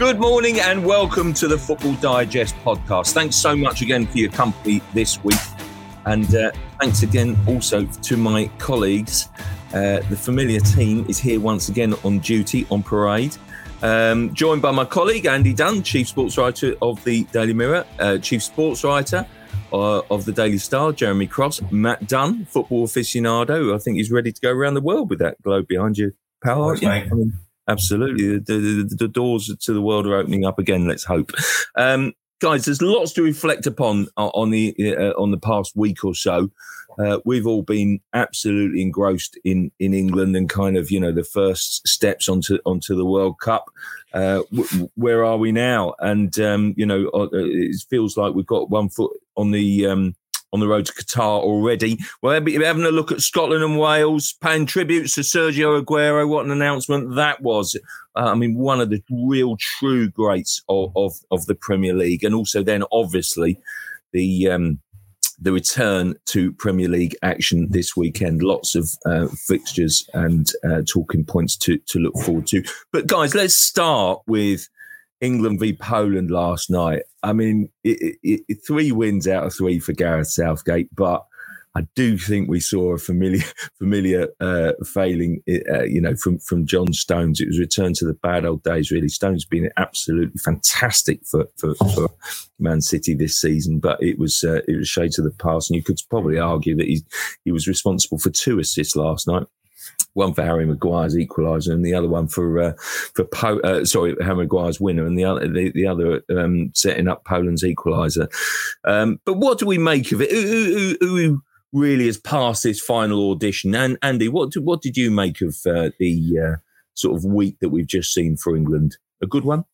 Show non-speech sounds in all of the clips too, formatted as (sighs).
Good morning and welcome to the Football Digest podcast. Thanks so much again for your company this week. And uh, thanks again also to my colleagues. Uh, the familiar team is here once again on duty, on parade. Um, joined by my colleague Andy Dunn, Chief Sports Writer of the Daily Mirror, uh, Chief Sports Writer uh, of the Daily Star, Jeremy Cross, Matt Dunn, football aficionado. I think he's ready to go around the world with that globe behind you, pal. aren't you? Absolutely. The, the, the, doors to the world are opening up again. Let's hope. Um, guys, there's lots to reflect upon uh, on the uh, on the past week or so. Uh, we've all been absolutely engrossed in in England and kind of you know the first steps onto onto the World Cup. Uh, w- where are we now? And um, you know, uh, it feels like we've got one foot on the um, on the road to Qatar already. Well, having a look at Scotland and Wales, paying tributes to Sergio Aguero. What an announcement that was! Uh, I mean, one of the real true greats of, of, of the Premier League, and also then obviously the um, the return to Premier League action this weekend. Lots of uh, fixtures and uh, talking points to to look forward to. But guys, let's start with England v Poland last night. I mean, it, it, it, three wins out of three for Gareth Southgate, but I do think we saw a familiar (laughs) familiar uh, failing, uh, you know, from from John Stones. It was return to the bad old days. Really, Stones been absolutely fantastic for for, for Man City this season, but it was uh, it was shades of the past, and you could probably argue that he he was responsible for two assists last night one for Harry Maguire's equaliser and the other one for uh, for po- uh, sorry Harry Maguire's winner and the other the, the other um, setting up Poland's equaliser. Um, but what do we make of it? Who, who, who, really has passed this final audition? And Andy, what do, what did you make of uh, the uh, sort of week that we've just seen for England? A good one.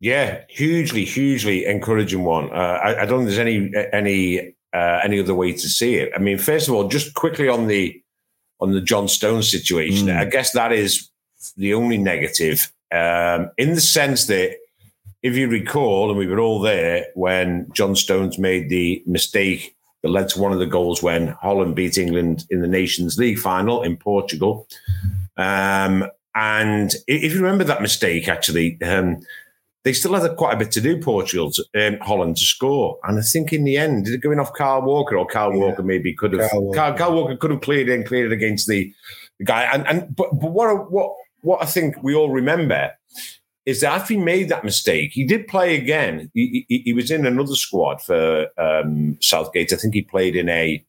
Yeah, hugely, hugely encouraging one. Uh, I, I, don't think there's any any uh, any other way to see it. I mean, first of all, just quickly on the on the John Stones situation. Mm. I guess that is the only negative um, in the sense that if you recall, and we were all there when John Stones made the mistake that led to one of the goals when Holland beat England in the Nations League final in Portugal. Um, and if you remember that mistake, actually, um, they still had quite a bit to do, Portugal, to, um, Holland to score. And I think in the end, did it going off Carl Walker or Carl yeah. Walker maybe could have Kyle Walker. Walker could have cleared in, cleared it against the, the guy. And and but but what what what I think we all remember is that after he made that mistake, he did play again. He, he, he was in another squad for um, Southgate. I think he played in a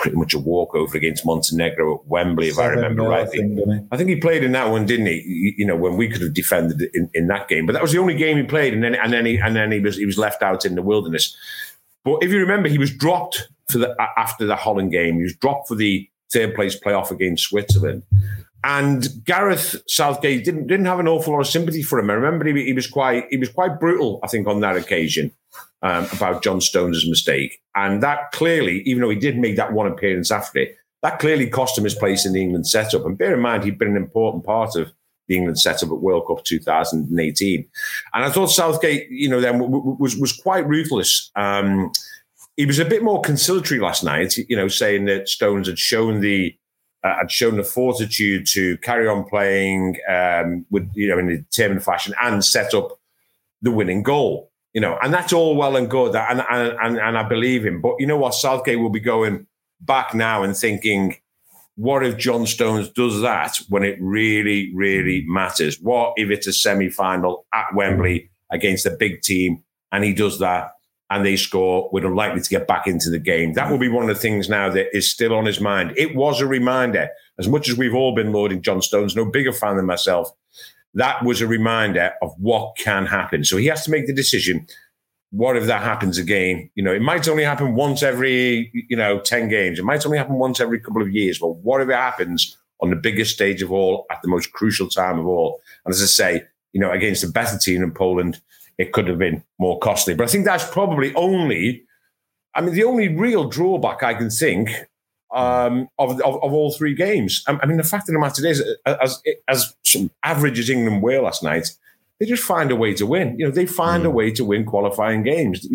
pretty much a walkover against Montenegro at Wembley, if Seven I remember rightly. I think, I think, he played in that one, didn't he? You know, when we could have defended in, in that game, but that was the only game he played, and then and then he and then he was he was left out in the wilderness. But if you remember, he was dropped for the after the Holland game. He was dropped for the third place playoff against Switzerland. And Gareth Southgate didn't didn't have an awful lot of sympathy for him. I remember he, he was quite he was quite brutal, I think, on that occasion um, about John Stones' mistake. And that clearly, even though he did make that one appearance after it, that clearly cost him his place in the England setup. And bear in mind, he'd been an important part of the England setup at World Cup 2018. And I thought Southgate, you know, then w- w- was was quite ruthless. Um, he was a bit more conciliatory last night, you know, saying that Stones had shown the uh, had shown the fortitude to carry on playing um, with you know in a determined fashion and set up the winning goal you know, and that's all well and good, and, and, and, and I believe him. But you know what? Southgate will be going back now and thinking, what if John Stones does that when it really, really matters? What if it's a semi final at Wembley against a big team and he does that and they score? We're unlikely to get back into the game. That will be one of the things now that is still on his mind. It was a reminder, as much as we've all been lauding John Stones, no bigger fan than myself that was a reminder of what can happen. So he has to make the decision. What if that happens again? You know, it might only happen once every, you know, 10 games. It might only happen once every couple of years. But what if it happens on the biggest stage of all at the most crucial time of all. And as I say, you know, against a better team in Poland, it could have been more costly. But I think that's probably only, I mean, the only real drawback I can think um, of, of, of all three games. I, I, mean, the fact of the matter is, as as average as England were last night, they just find a way to win. You know, they find mm. a way to win qualifying games.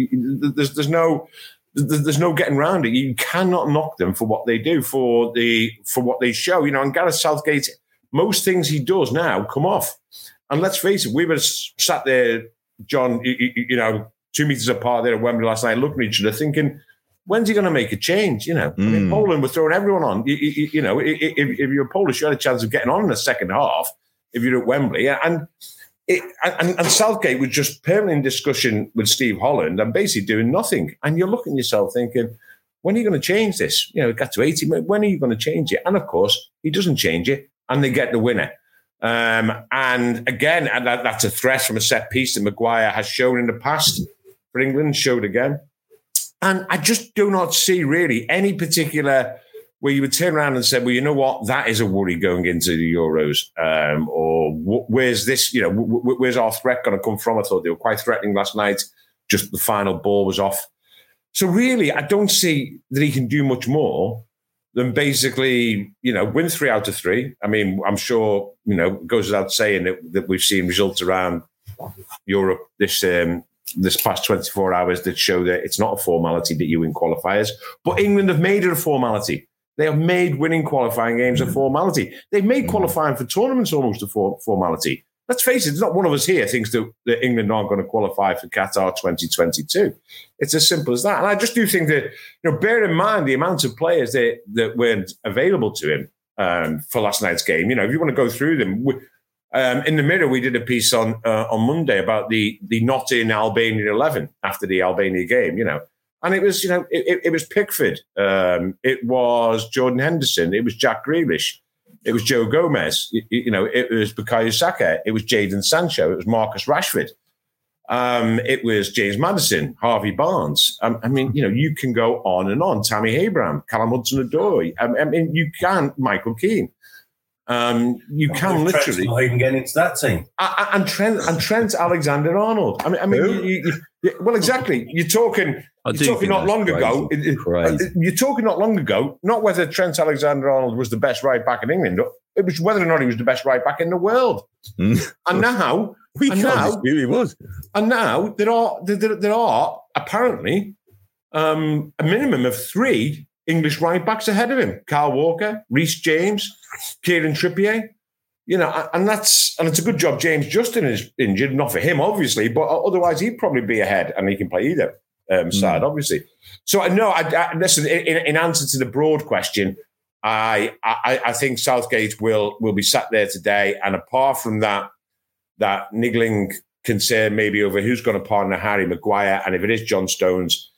There's there's no there's no getting around it. You cannot knock them for what they do, for the for what they show. You know, and Gareth Southgate, most things he does now come off. And let's face it, we were sat there, John, you, you know, two meters apart there at Wembley last night, looking at each other, thinking, when's he going to make a change? You know, mm. I mean, hmm. Poland were throwing everyone on. You, you, you know, if, if, you're Polish, you had a chance of getting on in the second half if you're at Wembley. And, it, and, and Southgate was just permanently in discussion with Steve Holland and basically doing nothing. And you're looking at yourself thinking, when are you going to change this? You know, it got to 80, when are you going to change it? And of course, he doesn't change it, and they get the winner. Um, and again, and that, that's a threat from a set piece that Maguire has shown in the past for England, showed again. And I just do not see really any particular where you would turn around and say, well, you know what, that is a worry going into the Euros, um, or where's this, you know, where's our threat going to come from? I thought they were quite threatening last night. Just the final ball was off. So really, I don't see that he can do much more than basically, you know, win three out of three. I mean, I'm sure, you know, goes without saying that, that we've seen results around Europe this um, this past 24 hours that show that it's not a formality that you win qualifiers. But England have made it a formality. They have made winning qualifying games a formality. They've made qualifying for tournaments almost a for- formality. Let's face it, not one of us here thinks that, that England aren't going to qualify for Qatar 2022. It's as simple as that. And I just do think that, you know, bear in mind the amount of players that, that weren't available to him um, for last night's game. You know, if you want to go through them, um, in the Mirror, we did a piece on uh, on Monday about the the not in Albania eleven after the Albania game. You know, and it was you know it, it was Pickford, um, it was Jordan Henderson, it was Jack Grealish, it was Joe Gomez, you, you know, it was Bukayo Saka, it was Jadon Sancho, it was Marcus Rashford. Um, it was James Maddison, Harvey Barnes. Um, I mean, you know, you can go on and on. Tammy Abraham, Callum Hudson-Odoi. Um, I mean, you can Michael Keane. Um, you well, can literally not even get into that team. And Trent and Trent Alexander Arnold. I mean, I mean, you, you, you, well, exactly. You're talking. you're talking not long crazy. ago. Crazy. You're talking not long ago. Not whether Trent Alexander Arnold was the best right back in England. It was whether or not he was the best right back in the world. Hmm. and now, we (laughs) and now, he was. And now there are there, there are apparently um, a minimum of three English right backs ahead of him: Carl Walker, Reece James. Kieran Trippier. You know, and that's and it's a good job James Justin is injured, not for him, obviously, but otherwise he'd probably be ahead and he can play either um, hmm. side, mm. obviously. So no, I, I listen. In, in, answer to the broad question, I, I I think Southgate will will be sat there today, and apart from that, that niggling concern maybe over who's going to partner Harry Maguire, and if it is John Stones,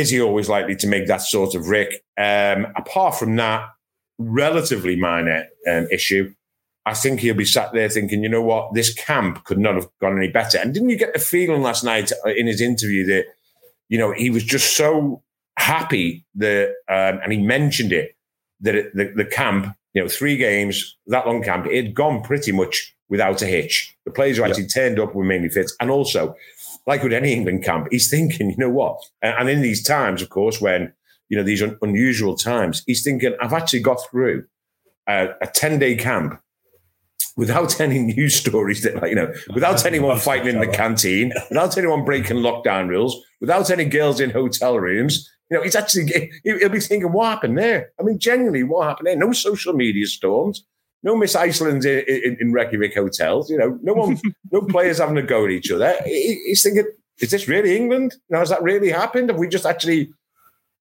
is he always likely to make that sort of rick? Um, apart from that, relatively minor um, issue. I think he'll be sat there thinking, you know what, this camp could not have gone any better. And didn't you get the feeling last night uh, in his interview that, you know, he was just so happy that, um, and he mentioned it, that it, the, the camp, you know, three games, that long camp, it had gone pretty much without a hitch. The players who actually turned up were mainly fit. And also, like with any England camp, he's thinking, you know what? And in these times, of course, when you know, these un- unusual times, he's thinking, I've actually got through a, a 10 day camp without (laughs) any news stories that, you know, without anyone fighting in the canteen, without anyone breaking lockdown rules, without any girls in hotel rooms. You know, he's actually, he'll be thinking, what happened there? I mean, genuinely, what happened there? No social media storms. No Miss Iceland in, in, in Reykjavik hotels. You know, no one, (laughs) no players having a go at each other. he's thinking, is this really England? Now, has that really happened? Have we just actually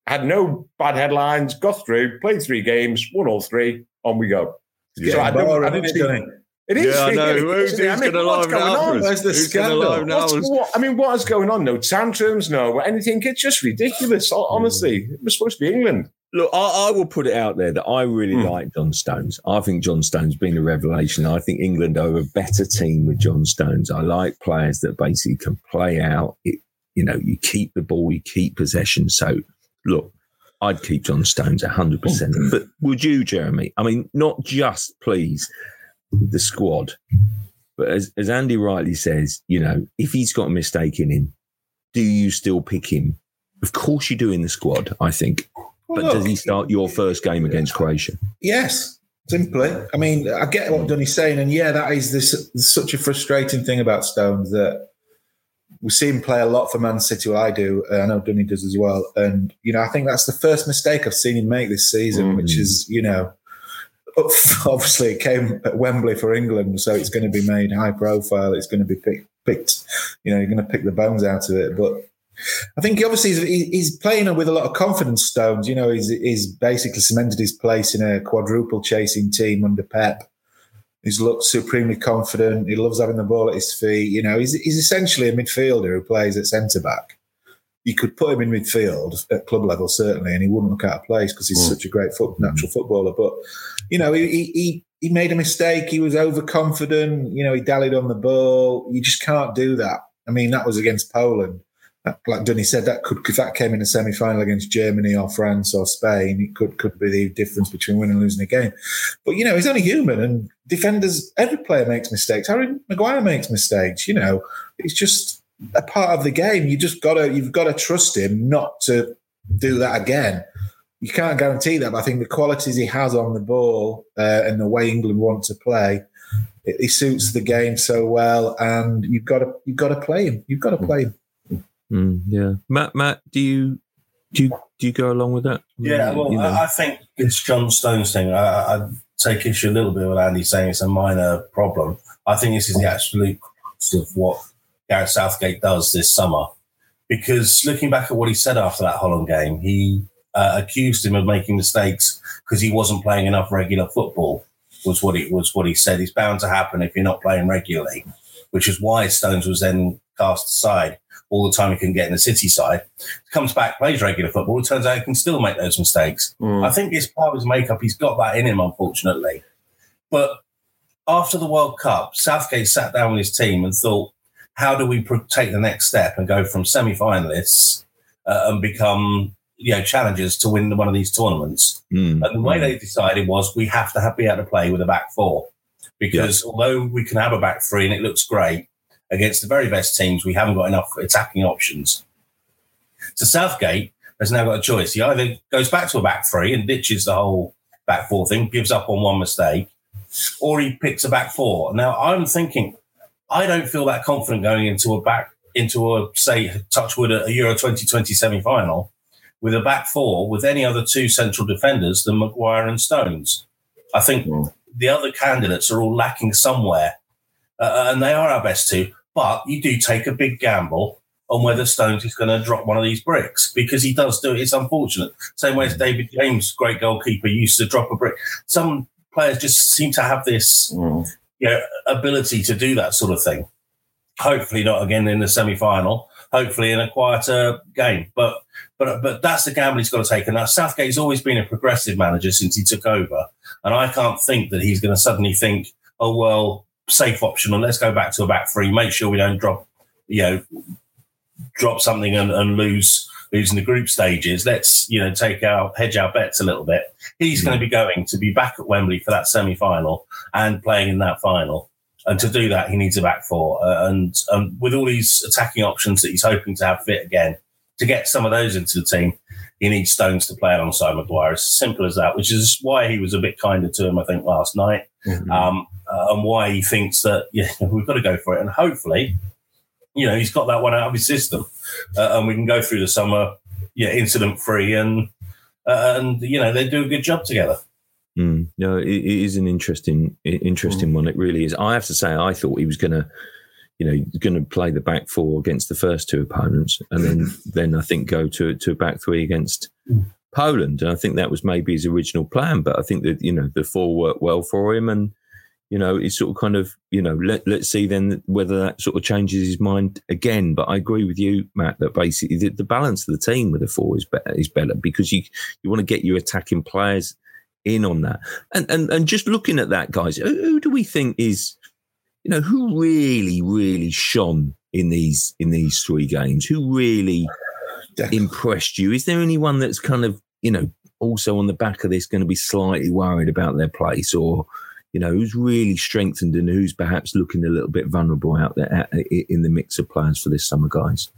had no bad headlines, got through, played three games, won all three, on we go. Yeah, so I don't, I don't see, it is. Yeah, I know. (laughs) Who's, who's I mean, what's going on? Where's the scandal? What, I mean, what is going on? No tantrums, no anything. It's just ridiculous. Hmm. Honestly, it was supposed to be England. Look, I, I, will put it out there that I really mm. like John Stones. I think John Stones has been a revelation. I think England are a better team with John Stones. I like players that basically can play out. It, you know, you keep the ball, you keep possession. So look, I'd keep John Stones 100%. But would you, Jeremy? I mean, not just, please, the squad, but as, as Andy rightly says, you know, if he's got a mistake in him, do you still pick him? Of course you do in the squad, I think. But Well, does he start your first game against Croatia? Yes, simply. I mean, I get what Dunny's saying, and yeah, that is this such a frustrating thing about Stones that we see him play a lot for Man City. Well, I do. I know Dunny does as well. And you know, I think that's the first mistake I've seen him make this season, mm. which is you know. (laughs) Obviously, it came at Wembley for England, so it's going to be made high profile. It's going to be picked, picked. You know, you're going to pick the bones out of it. But I think he obviously he's, he's playing with a lot of confidence. Stones, you know, he's he's basically cemented his place in a quadruple chasing team under Pep. He's looked supremely confident. He loves having the ball at his feet. You know, he's he's essentially a midfielder who plays at centre back. You could put him in midfield at club level certainly, and he wouldn't look out of place because he's mm. such a great foot, mm-hmm. natural footballer. But you know, he he he made a mistake. He was overconfident. You know, he dallied on the ball. You just can't do that. I mean, that was against Poland like Dunny said, that could if that came in a semi final against Germany or France or Spain, it could could be the difference between winning and losing a game. But you know, he's only human, and defenders, every player makes mistakes. Harry Maguire makes mistakes. You know, it's just a part of the game. You just gotta you've got to trust him not to do that again. You can't guarantee that, but I think the qualities he has on the ball uh, and the way England want to play, it, he suits the game so well. And you've got to you've got to play him. You've got to play him. Mm, yeah, Matt. Matt, do you do you, do you go along with that? Yeah, well, You know. I, I think it's John Stones thing. I, I take issue a little bit with Andy saying it's a minor problem. I think this is the absolute crux of what Gareth Southgate does this summer. Because looking back at what he said after that Holland game, he uh, accused him of making mistakes because he wasn't playing enough regular football. Was what he was what he said. It's bound to happen if you're not playing regularly, which is why Stones was then cast aside all the time he can get in the City side. Comes back, plays regular football. It turns out he can still make those mistakes. I think it's part of his makeup. He's got that in him, unfortunately. But after the World Cup, Southgate sat down with his team and thought, how do we pro- take the next step and go from semi-finalists uh, and become you know challengers to win one of these tournaments? Mm, And the way they decided was we have to have, be able to play with a back four because although we can have a back three and it looks great against the very best teams, we haven't got enough attacking options. So Southgate has now got a choice. He either goes back to a back three and ditches the whole back four thing, gives up on one mistake, or he picks a back four. Now I'm thinking, I don't feel that confident going into a back into a say Touchwood a Euro 2020 semi final with a back four with any other two central defenders than Maguire and Stones. I think the other candidates are all lacking somewhere, uh, and they are our best two. But you do take a big gamble on whether Stones is going to drop one of these bricks because he does do it. It's unfortunate. Same way as mm. David James, great goalkeeper, used to drop a brick. Some players just seem to have this mm. you know, ability to do that sort of thing. Hopefully not again in the semi-final. Hopefully in a quieter game. But but but that's the gamble he's got to take. And now Southgate's always been a progressive manager since he took over, and I can't think that he's going to suddenly think, oh well, safe option, and let's go back to a back three. Make sure we don't drop, you know, drop something and, and lose losing the group stages. Let's you know take our hedge our bets a little bit. He's going to be going to be back at Wembley for that semi final and playing in that final. And to do that, he needs a back four. Uh, and um, with all these attacking options that he's hoping to have fit again, to get some of those into the team, he needs Stones to play alongside Maguire. It's as simple as that, which is why he was a bit kinder to him, I think, last night. Um, uh, and why he thinks that, (laughs) yeah, we've got to go for it. And hopefully, you know, he's got that one out of his system. Uh, and we can go through the summer, yeah, incident free. And, uh, and, you know, they do a good job together. Mm, no, it, it is an interesting, interesting one. It really is. I have to say, I thought he was going to, you know, going to play the back four against the first two opponents, and then (laughs) then I think go to to a back three against mm. Poland. And I think that was maybe his original plan. But I think that you know the four worked well for him, and you know it's sort of kind of you know let let's see then whether that sort of changes his mind again. But I agree with you, Matt, that basically the, the balance of the team with the four is better is better because you you want to get your attacking players in on that. And and and just looking at that, guys, who, who do we think is, you know, who really really shone in these in these three games? Who really Declan. impressed you? Is there anyone that's kind of you know, also on the back of this going to be slightly worried about their place or, you know, who's really strengthened and who's perhaps looking a little bit vulnerable out there in the mix of players for this summer, guys?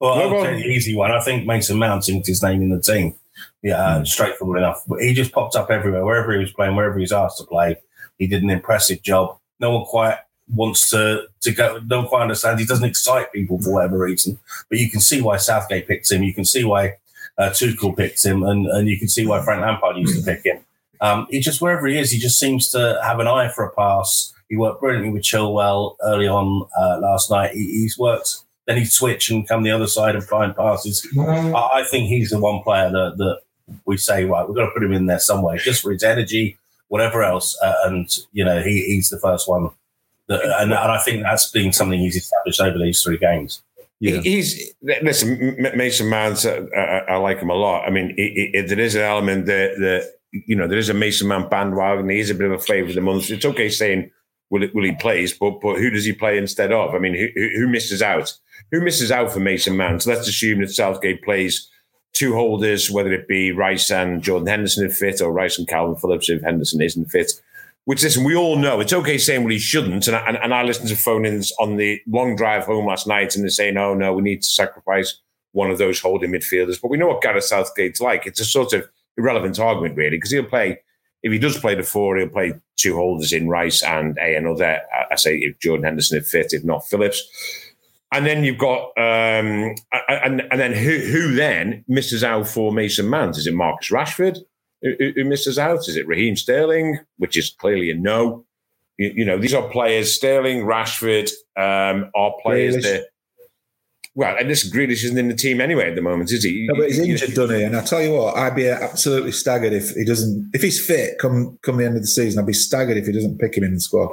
Well, I'll take the easy one. I think Mason Mount inked his name in the team. Yeah, mm. straightforward enough. But he just popped up everywhere, wherever he was playing, wherever he was asked to play. He did an impressive job. No one quite wants to to go. Don't quite understand. He doesn't excite people for whatever reason. But you can see why Southgate picked him. You can see why uh, Tuchel picked him, and, and you can see why Frank Lampard used to pick him. Um, he just wherever he is, he just seems to have an eye for a pass. He worked brilliantly with Chilwell early on uh, last night. He, he's worked. Then he'd switch and come the other side and find passes. I, I think he's the one player that, that we say, right, we've got to put him in there somewhere, just for his energy, whatever else. Uh, and you know, he, he's the first one. That, and, and I think that's been something he's established over these three games. Yeah. He's listen, Mason Mount. Uh, I, like him a lot. I mean, it, it, there is an element that, that you know there is a Mason Mount bandwagon. He is a bit of a flavour of the month. It's okay saying will it, will he plays, but but who does he play instead of? I mean, who, who misses out? Who misses out for Mason Mount? So let's assume that Southgate plays two holders, whether it be Rice and Jordan Henderson if fit, or Rice and Calvin Phillips if Henderson isn't fit. Which, listen, we all know it's okay saying well he shouldn't, and I, and, and I listened to phone-ins on the long drive home last night, and they're saying, "Oh no, we need to sacrifice one of those holding midfielders." But we know what Gareth Southgate's like. It's a sort of irrelevant argument, really, because he'll play if he does play the four, he'll play two holders in Rice and a another. I say if Jordan Henderson is fit, if not Phillips. And then you've got, um, and and then who who then misses out for Mason Mount? Is it Marcus Rashford? Who, who misses out? Is it Raheem Sterling, which is clearly a no? You, you know, these are players. Sterling, Rashford um, are players Grealish. that. Well, and this Grealish isn't in the team anyway at the moment, is he? No, but he's injured, doesn't he? And I tell you what, I'd be absolutely staggered if he doesn't. If he's fit, come come the end of the season, I'd be staggered if he doesn't pick him in the squad.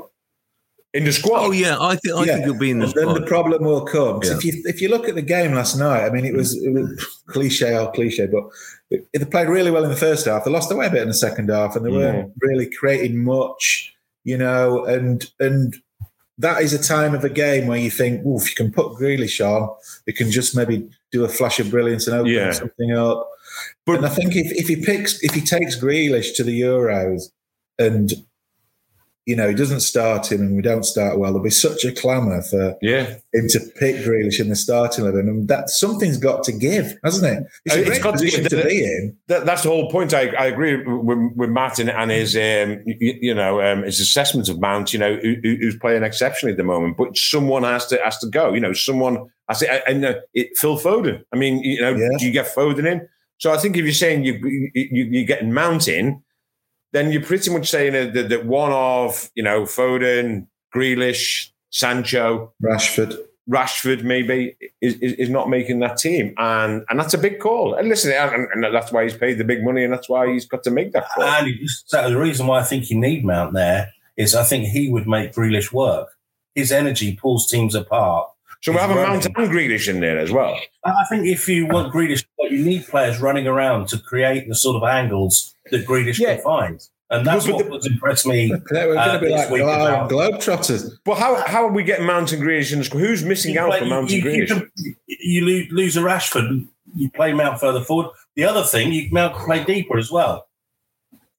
In the squad. Oh yeah, I think I yeah. think he'll be in the then squad. Then the problem will come. Yeah. If you if you look at the game last night, I mean, it was, it was (laughs) cliche or cliche, but they played really well in the first half. They lost away a bit in the second half, and they weren't really creating much, you know. And and that is a time of a game where you think, if you can put Grealish on, it can just maybe do a flash of brilliance and open yeah. something up. But and I think if, if he picks, if he takes Grealish to the Euros and you know, he doesn't start him and we don't start well, there'll be such a clamour for yeah. him to pick Grealish in the starting eleven. And that something's got to give, hasn't it? It's, it's got to, give, to be in. That, that's the whole point. I, I agree with, with Martin and his, um, you, you, know, um, his assessment of Mount, you know, who, who's playing exceptionally at the moment. But someone has to has to go. You know, someone, I say, and uh, it, Phil Foden. I mean, you know, yeah. do you get Foden in? So I think if you're saying you, you, you're getting Mount in, then you're pretty much saying that, that one of, you know, Foden, Grealish, Sancho, Rashford. Rashford maybe is, is, is, not making that team, and and that's a big call. And listen, and, and, that's why he's paid the big money, and that's why he's got to make that call. And so the reason why I think you need Mount there is I think he would make Grealish work. His energy pulls teams apart. So we have a Mount and Grealish in there as well. I think if you want Grealish, you need players running around to create the sort of angles that Grealish yeah. can find. And that's but, what the, was impressed me. We're going to be uh, like Globe, oh, Globetrotters. But how, how are we getting Mount and Grealish in the squad? Who's missing out for Mount and you, Grealish? You, you, lose a Rashford, you play Mount further forward. The other thing, you Mount can play deeper as well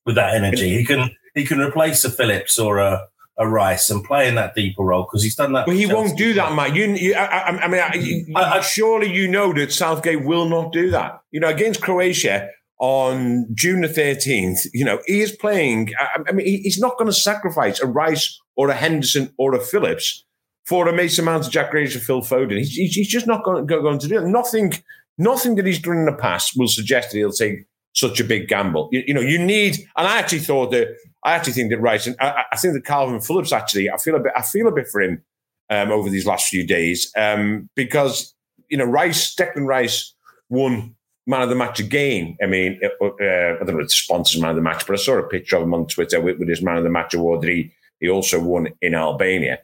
with that energy. He can he can replace a Phillips or a a Rice and play in that deeper role because he's done that. But he won't do that, Mike. You, you I, I, I, mean, I, surely you know that Southgate will not do that. You know, against Croatia, on June the 13th, you know, he is playing. I, mean, he's not going to sacrifice a Rice or a Henderson or a Phillips for a Mason Mount, Jack Grealish, or Phil Foden. He's, he's just not going, going to do it. Nothing, nothing that he's done in the past will suggest that he'll take such a big gamble. You, you know, you need, and I actually thought that, I actually think that Rice, and I, I think that Calvin Phillips actually, I feel a bit, I feel a bit for him um, over these last few days um, because, you know, Rice, Declan Rice won man of the match again. I mean, uh, I don't know if it's sponsors man of the match, but I saw a picture of him on Twitter with, with his man of the match award that he, he also won in Albania.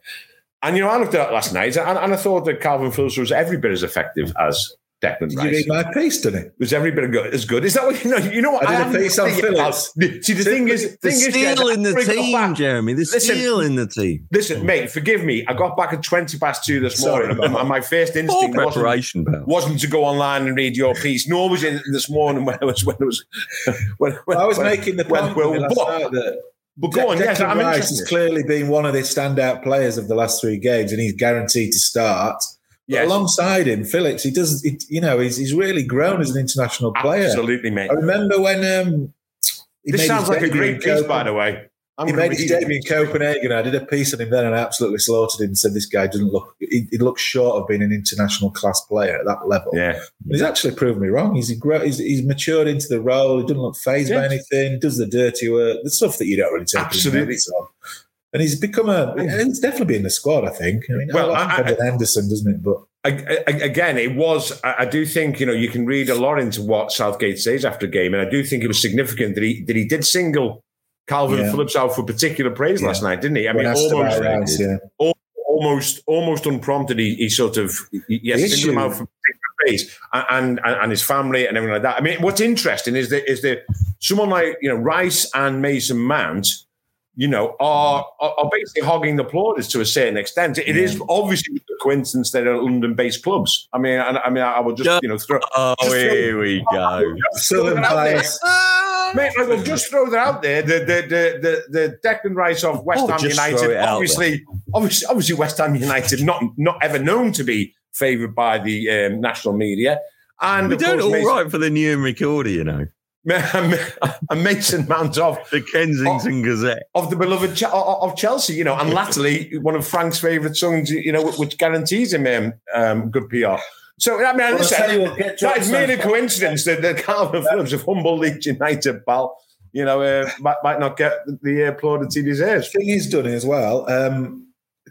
And, you know, I looked at it last night and, and I thought that Calvin Phillips was every bit as effective as Declan Did Rice. you read my piece, didn't it? was every bit of good, as good. Is that what you know? You know what? I did a haven't piece on thinking Phillips. See, the thing is, The thing is, steel in the team, Jeremy. The Listen, steel in the team. Listen, mate, forgive me. I got back at 20 past two this Sorry morning, and my first Poor instinct wasn't, pal. wasn't to go online and read your piece, nor was it this morning when I was when it was when, when I was when- making the when- point well, last but- night that But go on, De- yes, Declan I'm Rice interested. has clearly been one of the standout players of the last three games, and he's guaranteed to start. Yes. alongside him, Phillips, he does, he, you know, he's, he's really grown as an international player. Absolutely, mate. I remember when um, This sounds like a great piece, Copen- by the way. I'm He made his debut in Copenhagen. I did a piece on him then and I absolutely slaughtered him and said this guy doesn't look, he, he looks short of being an international class player at that level. Yeah, He's actually proven me wrong. He's, he's he's matured into the role. He doesn't look phased by anything. Does the dirty work, the stuff that you don't really take. Absolutely. And he's become a. He's definitely been in the squad. I think. I mean, Well, I- I- Henderson, doesn't it? But I- I- again, it was. I do think you know you can read a lot into what Southgate says after a game, and I do think it was significant that he that he did single Calvin Yeah. Phillips out for particular praise last night, didn't he? I when mean, almost, yeah. almost, almost unprompted. He, he sort of The singled him out for particular praise, and, and and his family and everything like that. I mean, what's interesting is that is that someone like you know Rice and Mason Mount. You know, are are are basically hogging the plaudits to a certain extent. It is obviously a coincidence they're London-based clubs. I mean, I, I mean, I would just you know throw Oh, Just throw- here we go. Southern out bias. Mate, I will just throw that out there. The the the the, the Declan Rice of West Oh, Ham United. Obviously, obviously, obviously, West Ham United not not ever known to be favoured by the um, national media. And We're doing all right for the Newham Recorder, you know. And Mason Mount of The Kensington Gazette. of the beloved Ch- of Chelsea, you know, and latterly one of Frank's favourite songs, you know, which guarantees him um, um, good PR. So I mean, Well, I'll listen, you what, that is Johnson- merely coincidence that the Calvin Phillips of humble Leeds United, pal, you know, uh, might, might not get the uh, plaudits he deserves. thing he's done as well. Um,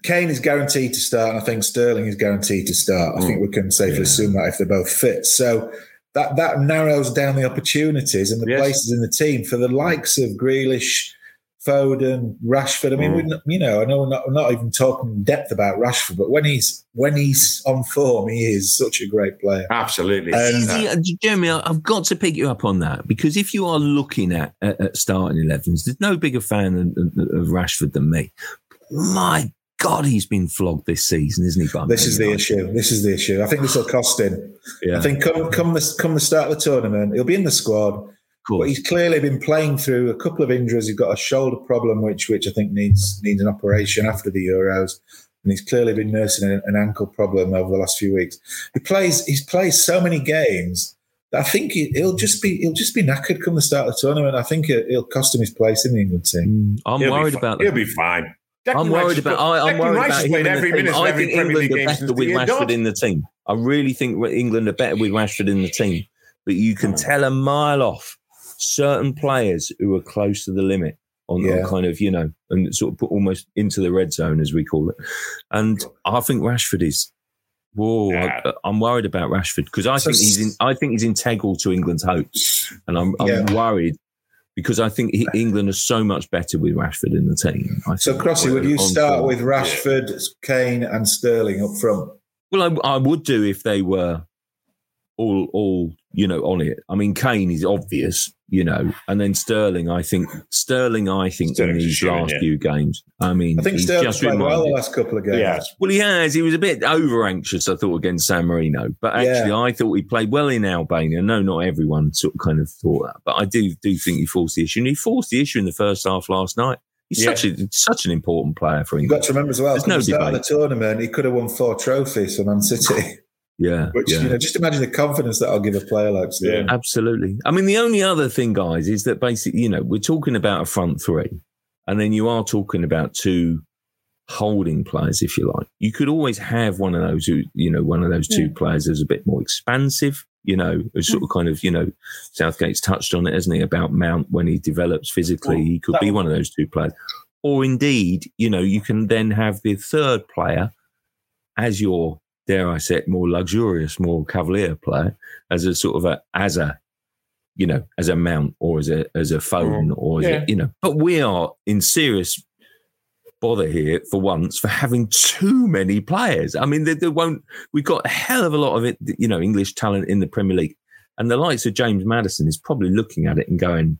Kane is guaranteed to start, and I think Sterling is guaranteed to start. I think we can safely Yeah. assume that if they're both fit. So that that narrows down the opportunities and the Yes. places in the team for the likes of Grealish, Foden, Rashford. I mean, we're not, you know, I know we're not, we're not even talking in depth about Rashford, but when he's when he's on form, he is such a great player. Absolutely. And- Easy, uh, Jeremy, I- I've got to pick you up on that because if you are looking at, at, at starting 11s, there's no bigger fan of, of, of Rashford than me. My God, he's been flogged this season, isn't he? by This is the United? issue. This is the issue. I think this will cost him. Yeah, I think come come the come the start of the tournament, he'll be in the squad. But he's clearly been playing through a couple of injuries. He's got a shoulder problem, which which I think needs needs an operation after the Euros, and he's clearly been nursing an, an ankle problem over the last few weeks. He plays he's played so many games that I think he, he'll just be he'll just be knackered come the start of the tournament. I think it, it'll cost him his place in the England team. Mm, I'm He'll worried fi- about He'll be fine. Declan I'm worried about. I, I'm worried Rice about him every minute I think England are better with Rashford in the team. I really think England are better with Rashford in the team. But you can tell a mile off certain players who are close to the limit on, on Yeah. kind of you know and sort of put almost into the red zone as we call it. And I think Rashford is. Whoa, Yeah. I, I'm worried about Rashford because I So think he's in, I think he's integral to England's hopes, and I'm, I'm Yeah. worried because I think he, England are so much better with Rashford in the team. I So Crossy, would you start with Rashford, Kane, and Sterling up front? Well, I, I would do if they were all, all you know, on it. I mean, Kane is obvious, you know, and then Sterling. I think Sterling. I think Sterling's in these shoo-in, last yeah. few games. I mean, I think he's Sterling's just played well the last couple of games. Yeah. Well, he has. He was a bit over anxious, I thought, against San Marino. But actually, I thought he played well in Albania. No, not everyone sort of kind of thought that, but I do do think he forced the issue, and he forced the issue in the first half last night. He's Yeah. such a such an important player for You've got to remember as well, There's at no the start of the tournament, he could have won four trophies for Man City. (laughs) Yeah, Which yeah. you know, just imagine the confidence that I'll give a player like Sterling. Absolutely. I mean, the only other thing, guys, is that basically, you know, we're talking about a front three, and then you are talking about two holding players, if you like. You could always have one of those who, you know, one of those two players is a bit more expansive, you know, a sort of kind of, you know, Southgate's touched on it, hasn't he, about Mount when he develops physically, Well, he could be one of those two players. Or indeed, you know, you can then have the third player as your, dare I say it, more luxurious, more cavalier player, as a sort of a, as a, you know, as a mount or as a as a phone mm. or as Yeah. a, you know. But we are in serious bother here for once for having too many players. I mean, there, there won't. We've got a hell of a lot of it, you know, English talent in the Premier League, and the likes of James Maddison is probably looking at it and going,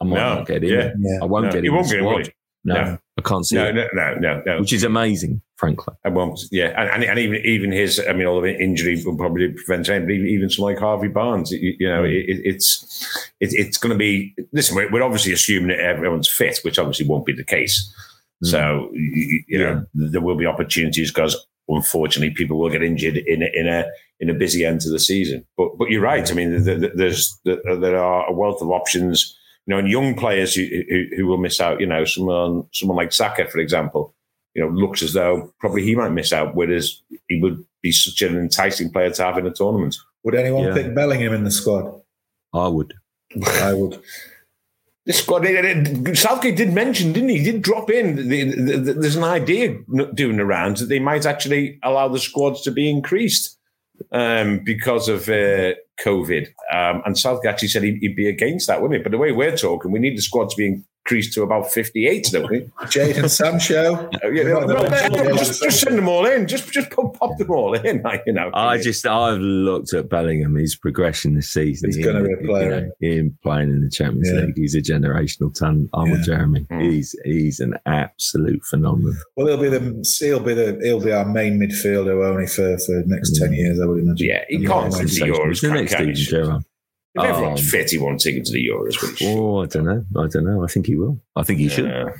"I might No, not get in. yeah. Yeah. I won't No, get in. won't get in, will No, No. I can't see No, it, no, no, no, no. which is amazing, frankly. I won't. Yeah, and, and, and even even his, I mean, all the injury will probably prevent him. But even, someone like Harvey Barnes, you, you know, hmm. it, it- it's it, it's going to be. Listen, we're, we're obviously assuming that everyone's fit, which obviously won't be the case. Hmm. So you, you know, there will be opportunities because unfortunately people will get injured in a, in a in a busy end to the season. But but you're right. I mean, th- th- there's th- there are a wealth of options. You know, and young players who, who, who will miss out. You know, someone someone like Saka, for example you know, looks as though probably he might miss out, whereas he would be such an enticing player to have in a tournament. Would anyone Yeah. pick Bellingham in the squad? I would. I would. This squad, it- it- Southgate did mention, didn't he? He did drop in. The, the, the, there's an idea doing around that they might actually allow the squads to be increased um, because of uh, COVID. Um, and Southgate actually said he'd, he'd be against that, wouldn't he? But the way we're talking, we need the squad to be increased to about 58, don't we? Jadon Sancho. Uh, yeah, Not the well, bench, just, just send them all in. Just just pop, pop them all in, (laughs) like, you know. I just I've looked at Bellingham, his progression this season. He's gonna be a Him, you know, Him playing in the Champions Yeah. League, he's a generational talent. I'm with Jeremy. Mm. He's he's an absolute phenomenon. Well, he'll be the he'll be the he'll be our main midfielder only for for the next ten years, I would imagine. yeah, he Yeah, can't yeah, take the. Euros. the next can he? season, Gerard. If everyone's Um, fit, he won't take him to the Euros. Will he? Oh, I don't know. I don't know. I think he will. I think he should. Yeah.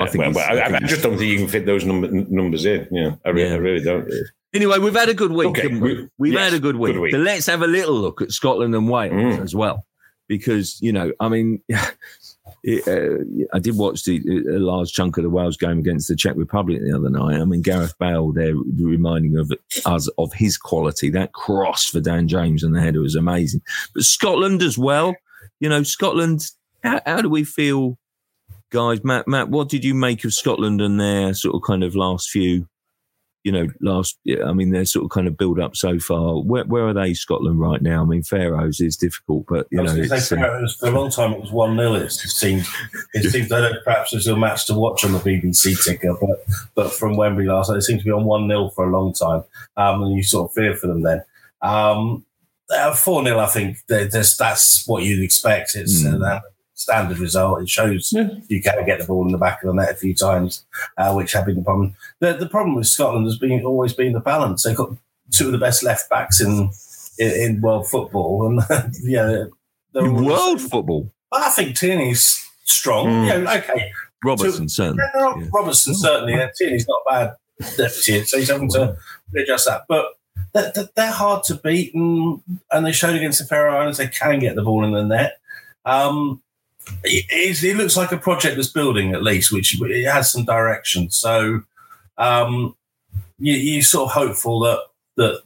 I think well, well, I I, think I just don't think you can fit those number, n- numbers in. Yeah, I, really, Yeah. I really don't. Anyway, we've had a good week. Okay, we? we- We've yes, had a good week. good week. But let's have a little look at Scotland and Wales Mm. as well, because you know, I mean, (laughs) uh, I did watch the, a large chunk of the Wales game against the Czech Republic the other night. I mean, Gareth Bale there reminding of us of his quality. That cross for Dan James and the header was amazing. But Scotland as well. You know, Scotland. How, how do we feel, guys? Matt, Matt, what did you make of Scotland and their sort of kind of last few? You know, last, yeah, I mean, they're sort of kind of build up so far. Where, where are they, Scotland, right now? I mean, Faroes is difficult, but, you know, it's, say, uh, for, it was- for a long time it was 1 0. It seemed, it I don't perhaps there's a match to watch on the BBC ticker, but but from Wembley last night, it seemed to be on 1 0 for a long time. Um, and you sort of fear for them then. Um, 4 0, I think that- that's, that's what you'd expect. It's Mm. uh, that standard result. It shows Yeah. you can get the ball in the back of the net a few times, uh, which have been the problem. The, the problem with Scotland has been always been the balance. They've got two of the best left backs in, in, in world football. And (laughs) yeah, they're all- world football. I think Tierney's strong. Mm. Yeah, okay. Robertson, certainly. Yeah, Yeah. Robertson certainly. Yeah, Tierney's not bad deputy, so he's having to readjust that. But they're, they're- they're hard to beat, and, and they showed against the Faroe Islands they can get the ball in the net. Um, it, it looks like a project that's building at least, which it has some direction. So um, you, you're sort of hopeful that that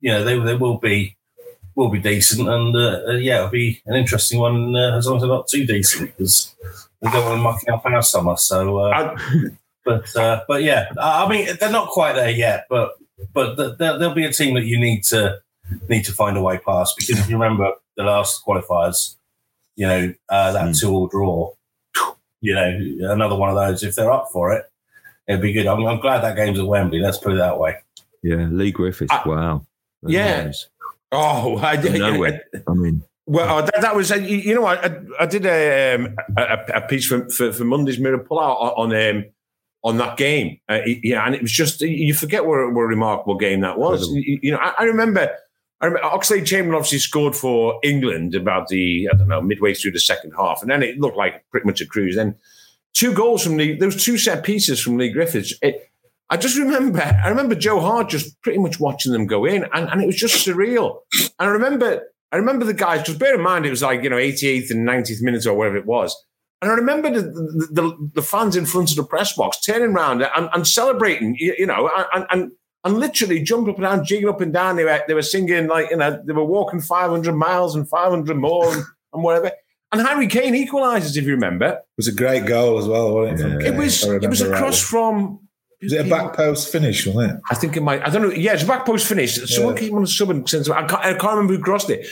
you know they they will be will be decent, and uh, uh, yeah, it'll be an interesting one uh, as long as they're not too decent because we don't want to muck up our summer. So, uh, (laughs) but uh, but yeah, I mean they're not quite there yet, but but there- there'll be a team that you need to need to find a way past because if you remember the last qualifiers, you know uh, that Mm. two all draw, you know another one of those. If they're up for it, it'd be good. I'm, I'm glad that game's at Wembley. Let's put it that way. Yeah, Leigh Griffiths. I- wow. Who Yeah. knows? oh, I, From nowhere. I mean, Well, uh, that, that was, uh, you, you know, I, I, I did a, um, a, a piece for, for, for Monday's Mirror Pullout on um, on that game. Uh, yeah, and it was just, you forget what a, what a remarkable game that was. You, you know, I, I remember. I remember Oxlade Chamberlain obviously scored for England about the I don't know midway through the second half, and then it looked like pretty much a cruise. Then two goals from Leigh, those two set pieces from Leigh Griffiths. It, I just remember, I remember Joe Hart just pretty much watching them go in, and, and it was just surreal. And I remember, I remember the guys. Just bear in mind, it was like you know, 88th and 90th minutes or whatever it was. And I remember the the, the, the fans in front of the press box turning around and, and celebrating, you, you know, and, and and literally jumping up and down, jigging up and down. They were they were singing like you know, they were walking 500 miles and 500 more and, (laughs) and whatever. And Harry Kane equalises, if you remember. It was a great goal as well, wasn't it? Yeah. It was it was across rightly. from. Was it a back post finish, wasn't it? I think it might. I don't know. Yeah, it's a back post finish. Someone Yeah. came on a sub and sent. I can't, I can't remember who crossed it.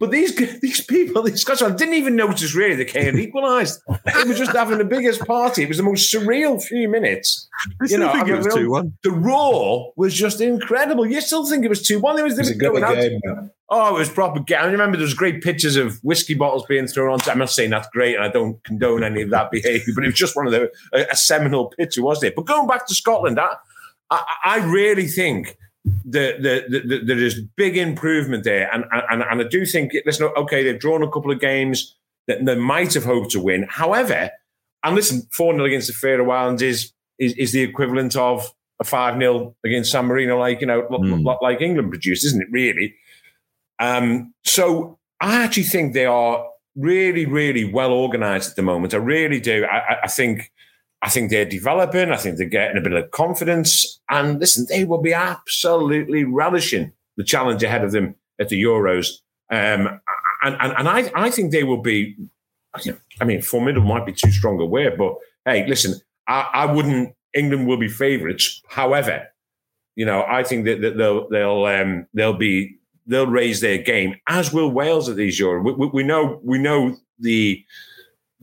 But these (laughs) these people, these Scotsmen, didn't even notice really the Kane equalised. They were just having the biggest party. It was the most surreal few minutes. You know, I think it was two one. The roar was just incredible. You still think it was two one? There was, It was a good game. man. Oh, it was proper. ga- I remember there was great pictures of whiskey bottles being thrown onto. I'm not saying that's great, and I don't condone any of that behaviour, but it was just one of the a, a seminal picture, wasn't it? But going back to Scotland, I I, I really think that the, the, the, there is big improvement there, and, and and I do think. Listen, okay, they've drawn a couple of games that they might have hoped to win. However, and listen, four 0 against the Faroe Islands is is, is the equivalent of a five 0 against San Marino, like you know, l- like England produced, isn't it? Really. Um, so I actually think they are really, really well organised at the moment. I really do. I- I think, I think they're developing. I think they're getting a bit of confidence. And listen, they will be absolutely relishing the challenge ahead of them at the Euros. Um, and and, and I, I think they will be. I mean, formidable might be too strong a word, but hey, listen, I, I wouldn't. England will be favourites. However, you know, I think that, that they'll they'll um, they'll be they'll raise their game, as will Wales at these Euros. We, we, we know we know the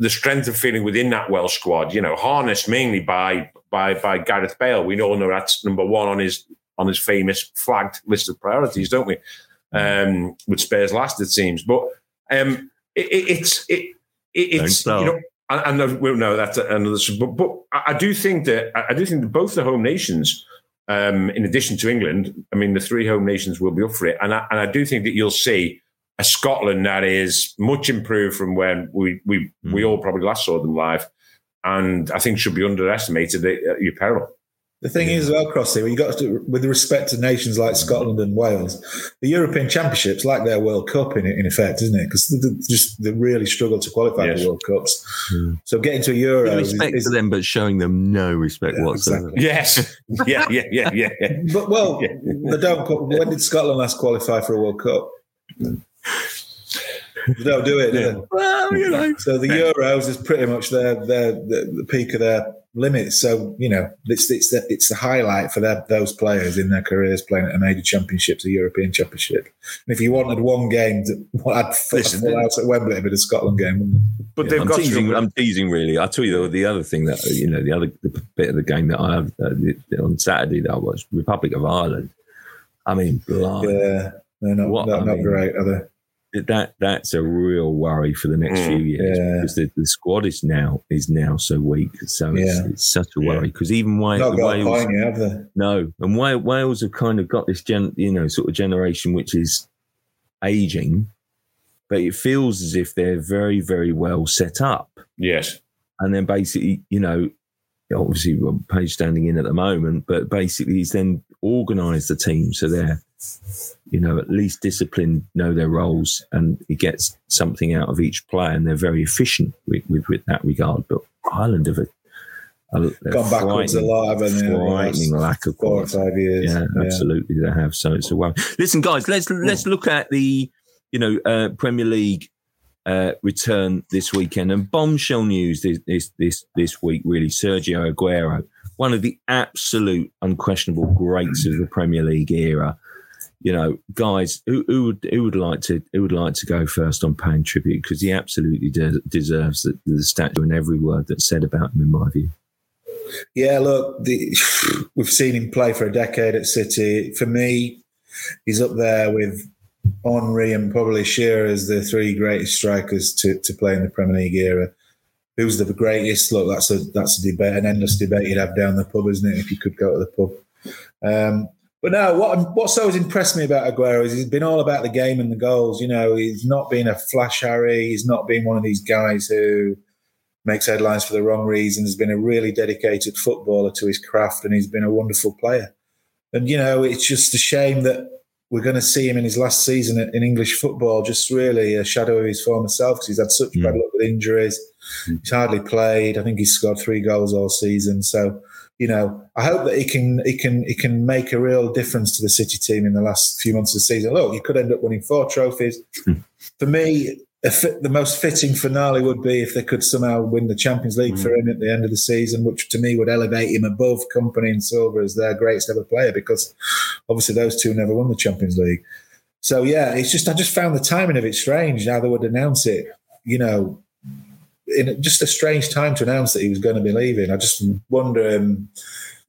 the strength of feeling within that Welsh squad. You know, harnessed mainly by by by Gareth Bale. We all know that's number one on his on his famous flagged list of priorities, don't we? Um, with Spurs last, it seems, but um, it, it, it's it, it, it's start. you know. I, I know, well, no, that's another. But, but I do think that I I do think that both the home nations um, in addition to England, I mean, the three home nations will be up for it. And I, and I do think that you'll see a Scotland that is much improved from when we, we, we hmm. all probably last saw them live. And I think should be underestimated at at your peril. The thing is, well, Crossy, you got to, with respect to nations like hmm. Scotland and Wales, the European Championships like their World Cup in in effect, isn't it? Because they, they just they really struggle to qualify Yes. for World Cups. Hmm. So getting to a Euro With respect is- to them, but showing them no respect Yeah, whatsoever. exactly. Yes. yeah, (laughs) yeah, yeah, yeah, yeah. But well, Yeah. they don't. When did Scotland last qualify for a World Cup? They don't do it. do they? Well, you know. So the Euros is pretty much their their the, the peak of their limits. So you know it's it's the, it's the highlight for their, those players in their careers playing at a major championships, a European Championship. And if you wanted one game to what I'd full Listen, full house at Wembley, it'd be the Scotland game, wouldn't it? But they've I'm got teasing. to. I'm teasing. Really, I'll tell you the, the other thing that you know, the other the bit of the game that I have uh, on Saturday that I watched, Republic of Ireland. I mean, blimey. Yeah, they're not What, not, I not mean, great, are they? that that's a real worry for the next Mm, few years yeah. because the, the squad is now is now so weak. So it's, Yeah. it's such a worry because even Wales, Not got a Wales point, yet, have they? no, and Wa- Wales have kind of got this gen, you know, sort of generation which is aging, but it feels as if they're very very well set up. Yes. and then basically, you know, obviously Rob Page standing in at the moment, but basically he's then organised the team so they're, you know, at least disciplined, know their roles, and he gets something out of each player, and they're very efficient with, with, with that regard. But Ireland have a, a Gone backwards a lot, haven't they? Frightening lack of Four or five years. Yeah, absolutely, they have. So it's a worry. Listen, guys, let's let's look at the you know uh, Premier League uh, return this weekend and bombshell news this this this this week. Really, Sergio Aguero, one of the absolute unquestionable greats of the Premier League era. You know, guys, who, who would who would like to who would like to go first on paying tribute because he absolutely de- deserves the, the statue and every word that's said about him, in my view. Yeah, look, the, (sighs) we've seen him play for a decade at City. For me, he's up there with Henry and probably Shearer as the three greatest strikers to, to play in the Premier League era. Who's the greatest? Look, that's a that's a debate, an endless debate you'd have down the pub, isn't it? If you could go to the pub. Um, but no, what what's always impressed me about Aguero is he's been all about the game and the goals. You know, he's not been a flash Harry. He's not been one of these guys who makes headlines for the wrong reasons. He's been a really dedicated footballer to his craft, and he's been a wonderful player. And you know, it's just a shame that we're going to see him in his last season in English football, just really a shadow of his former self because he's had such Mm. bad luck with injuries. He's hardly played. I think he's scored three goals all season. So, you know, I hope that he can he can he can make a real difference to the City team in the last few months of the season. Look, he could end up winning four trophies. Hmm. For me, a fit, the most fitting finale would be if they could somehow win the Champions League for hmm. him at the end of the season, which to me would elevate him above Kompany and Silva as their greatest ever player because obviously those two never won the Champions League. so yeah, it's just I just found the timing of it strange. How they would announce it, you know, in just a strange time to announce that he was going to be leaving. I just wonder. Um,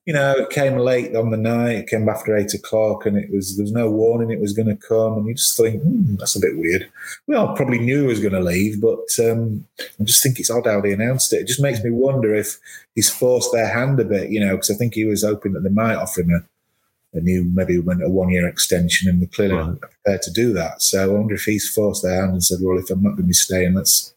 you know, it came late on the night. It came after eight o'clock, and it was there was no warning it was going to come. And you just think hmm, that's a bit weird. Well, probably knew he was going to leave, but um, I just think it's odd how they announced it. It just makes me wonder if he's forced their hand a bit, you know, because I think he was hoping that they might offer him a, a new, maybe went a one year extension, and they're clearly right. prepared to do that. So I wonder if he's forced their hand and said, "Well, if I'm not going to be staying, let's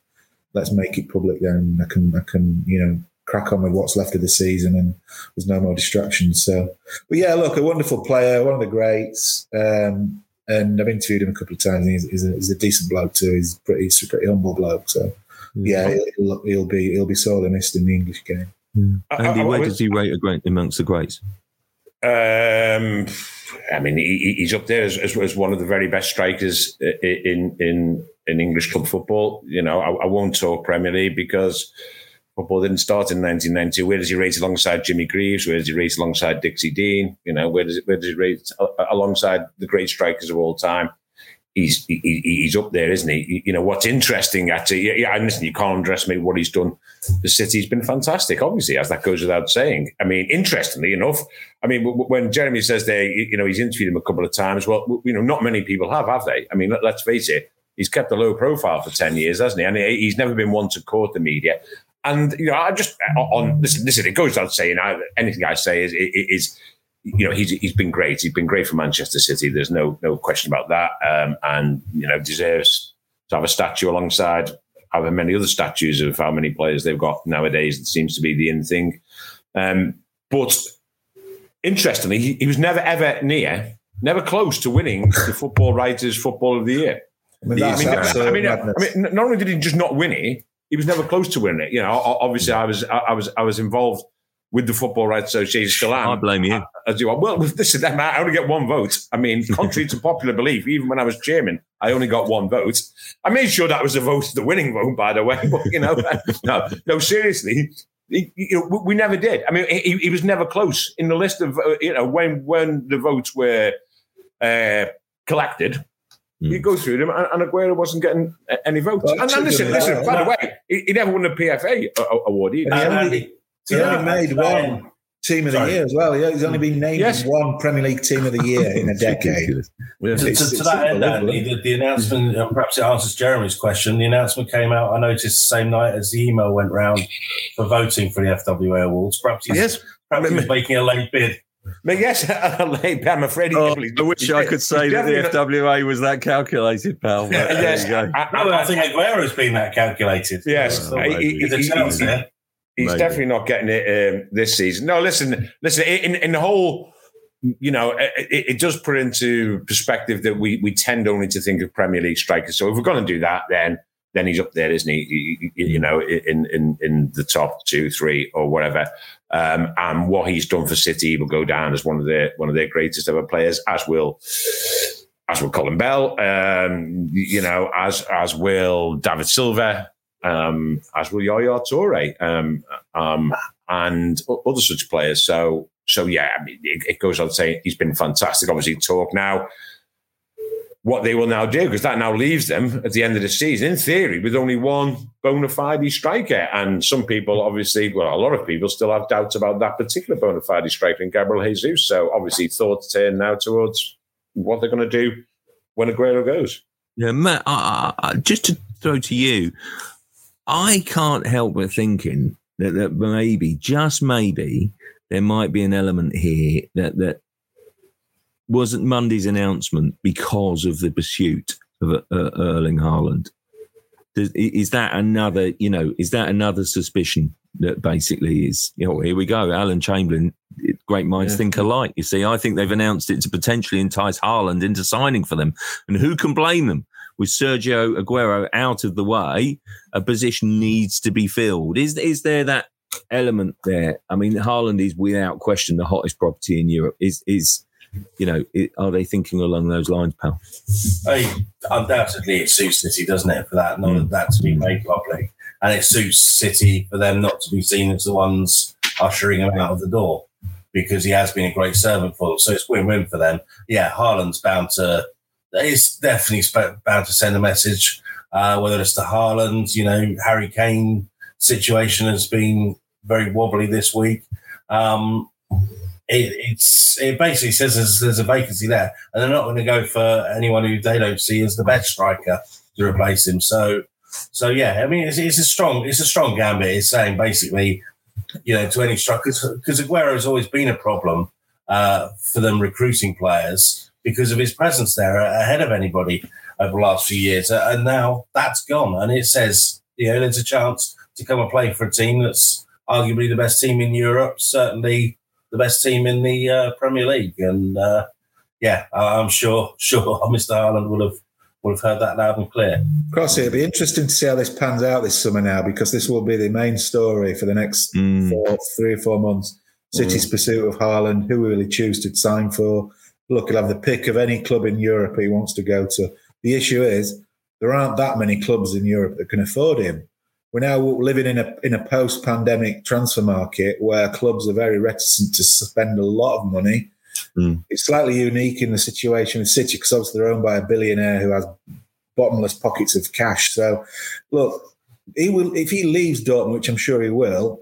let's make it public. Then I can I can you know crack on with what's left of the season and there's no more distractions. So, but yeah, look, a wonderful player, one of the greats. Um, and I've interviewed him a couple of times. He's, he's, a, he's a decent bloke too. He's pretty, he's a pretty humble bloke. So, yeah, he'll, he'll be he'll be sorely missed in the English game. Mm. Andy, where does he rate a great amongst the greats? Um, I mean, he, he's up there as, as, as, one of the very best strikers in in in English club football. You know, I, I won't talk Premier League because football didn't start in 1990. Where does he rate alongside Jimmy Greaves? Where does he rate alongside Dixie Dean? You know, where does where does he rate alongside the great strikers of all time? He's he, he's up there, isn't he? You know what's interesting actually. Yeah, and listen, you can't underestimate what he's done. The city's been fantastic, obviously, as that goes without saying. I mean, interestingly enough, I mean, when Jeremy says there, you know, he's interviewed him a couple of times. Well, you know, not many people have, have they? I mean, let's face it he's kept a low profile for 10 years, hasn't he? And he's never been one to court the media. And you know, I just on listen, listen. It goes without saying. I, anything I say is is you know he's he's been great. He's been great for Manchester City. There's no no question about that. Um, and you know deserves to have a statue alongside however many other statues of how many players they've got nowadays. It seems to be the in thing. Um, but interestingly, he, he, was never ever near, never close to winning the Football Writers Football of the Year. I mean, I mean, I mean, I mean, not only did he just not win it, he was never close to winning it. You know, obviously, I was I was I was involved with the Football Writers Association. Still am. I blame you. As you are. Well, listen, I only get one vote. I mean, (laughs) contrary to popular belief, even when I was chairman, I only got one vote. I made sure that was the vote, the winning vote, by the way. (laughs) But you know, (laughs) no, no, seriously. He, you know, we never did. I mean, he, he, was never close in the list of uh, you know when when the votes were uh, collected. You go through them, and, and Aguero wasn't getting any votes. Well, and, and listen, listen. By the way, he, he, never won a PFA award either. he only, he only made one team of the Sorry. year as well. He's only been named yes. one Premier League team of the year (laughs) in a decade. to, to, to that end, Andy, the, the, announcement, uh, perhaps it answers Jeremy's question. The announcement came out, I noticed, the same night as the email went round for voting for the FWA awards. Perhaps he's, yes. perhaps he's making a late bid. But yes, (laughs) I'm afraid he oh, I wish I could say that the FWA was that calculated, pal. (laughs) Yeah, yes, I, I, I, think Aguero's been that calculated. Yes, oh, he, he, he, he's, he's definitely not getting it um, this season. No, listen, listen. In, in the whole, you know, it, it, does put into perspective that we we tend only to think of Premier League strikers. So if we're going to do that, then then he's up there, isn't he? You know, in in in the top two, three, or whatever. Um, and what he's done for City will go down as one of their one of their greatest ever players, as will as will Colin Bell, um, you know, as as will David Silva, um, as will Yaya Toure, um, um, and other such players. So so yeah, I mean, it, it goes on saying he's been fantastic. Obviously, talk now what they will now do, because that now leaves them at the end of the season, in theory, with only one bona fide striker. And some people, obviously, well, a lot of people still have doubts about that particular bona fide striker in Gabriel Jesus. So obviously, thoughts turn now towards what they're going to do when Aguero goes. Yeah, Matt, just to throw to you, I can't help but thinking that, that maybe, just maybe, there might be an element here that that wasn't Monday's announcement because of the pursuit of uh, Erling Haaland? Is that another, you know, is that another suspicion that basically is, you know, here we go, Alan Chamberlain, great minds yeah. think alike. You see, I think they've announced it to potentially entice Haaland into signing for them. And who can blame them? With Sergio Aguero out of the way, a position needs to be filled. Is is there that element there? I mean, Haaland is without question the hottest property in Europe. Is is you know, it, are they thinking along those lines, pal? Hey, undoubtedly, it suits City, doesn't it, for that not mm. that to be made public, and it suits City for them not to be seen as the ones ushering him out of the door because he has been a great servant for them. So it's win-win for them. Yeah, Haaland's bound to it's definitely bound to send a message. Uh, whether it's the Haaland, you know, Harry Kane situation has been very wobbly this week. Um, it, it basically says there's, there's, a vacancy there, and they're not going to go for anyone who they don't see as the best striker to replace him. So, so yeah, I mean, it's, it's a strong it's a strong gambit. It's saying basically, you know, to any strikers because Aguero has always been a problem uh, for them recruiting players because of his presence there ahead of anybody over the last few years, and now that's gone, and it says you know there's a chance to come and play for a team that's arguably the best team in Europe, certainly the best team in the uh, Premier League. And uh, yeah, I'm sure (laughs) sure (laughs) Mr. Haaland would have would have heard that loud and clear. Crossy, it'll be interesting to see how this pans out this summer now because this will be the main story for the next mm. four, three or four months. City's mm. pursuit of Haaland, who will he choose to sign for? Look, he'll have the pick of any club in Europe he wants to go to. The issue is there aren't that many clubs in Europe that can afford him we're now living in a in a post pandemic transfer market where clubs are very reticent to spend a lot of money. Mm. It's slightly unique in the situation with City because obviously they're owned by a billionaire who has bottomless pockets of cash. So, look, he will if he leaves Dortmund, which I'm sure he will,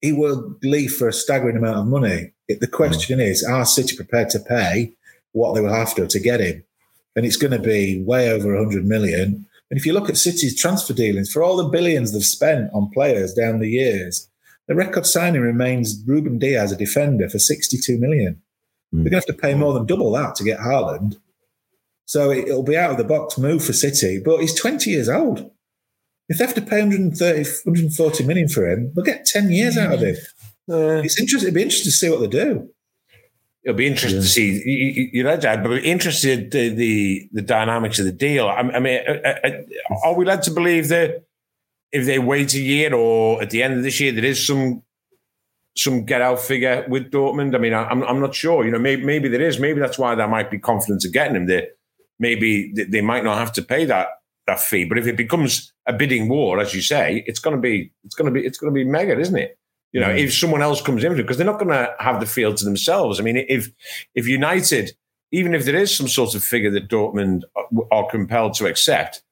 he will leave for a staggering amount of money. The question mm. is, are City prepared to pay what they will have to to get him? And it's going to be way over 100 million. And if you look at City's transfer dealings, for all the billions they've spent on players down the years, the record signing remains Ruben Dias, a defender, for 62 million. Mm. They're going to have to pay more than double that to get Haaland. So it'll be out of the box move for City, but he's 20 years old. If they have to pay 130, 140 million for him, they'll get 10 years out of him. Uh, it's interesting. It'd be interesting to see what they do it'll be interesting yeah. to see. You, know, Dad, but interested the, the, the dynamics of the deal. I, I mean, uh, uh, uh, are we led to believe that if they wait a year or at the end of this year, there is some some get out figure with Dortmund? I mean, I, am I'm not sure. You know, maybe maybe there is. Maybe that's why there might be confidence of getting him. There, maybe they might not have to pay that that fee. But if it becomes a bidding war, as you say, it's going to be it's going to be it's going to be mega, isn't it? You know, if someone else comes in with it, because they're not going to have the field to themselves. I mean, if if United, even if there is some sort of figure that Dortmund are compelled to accept,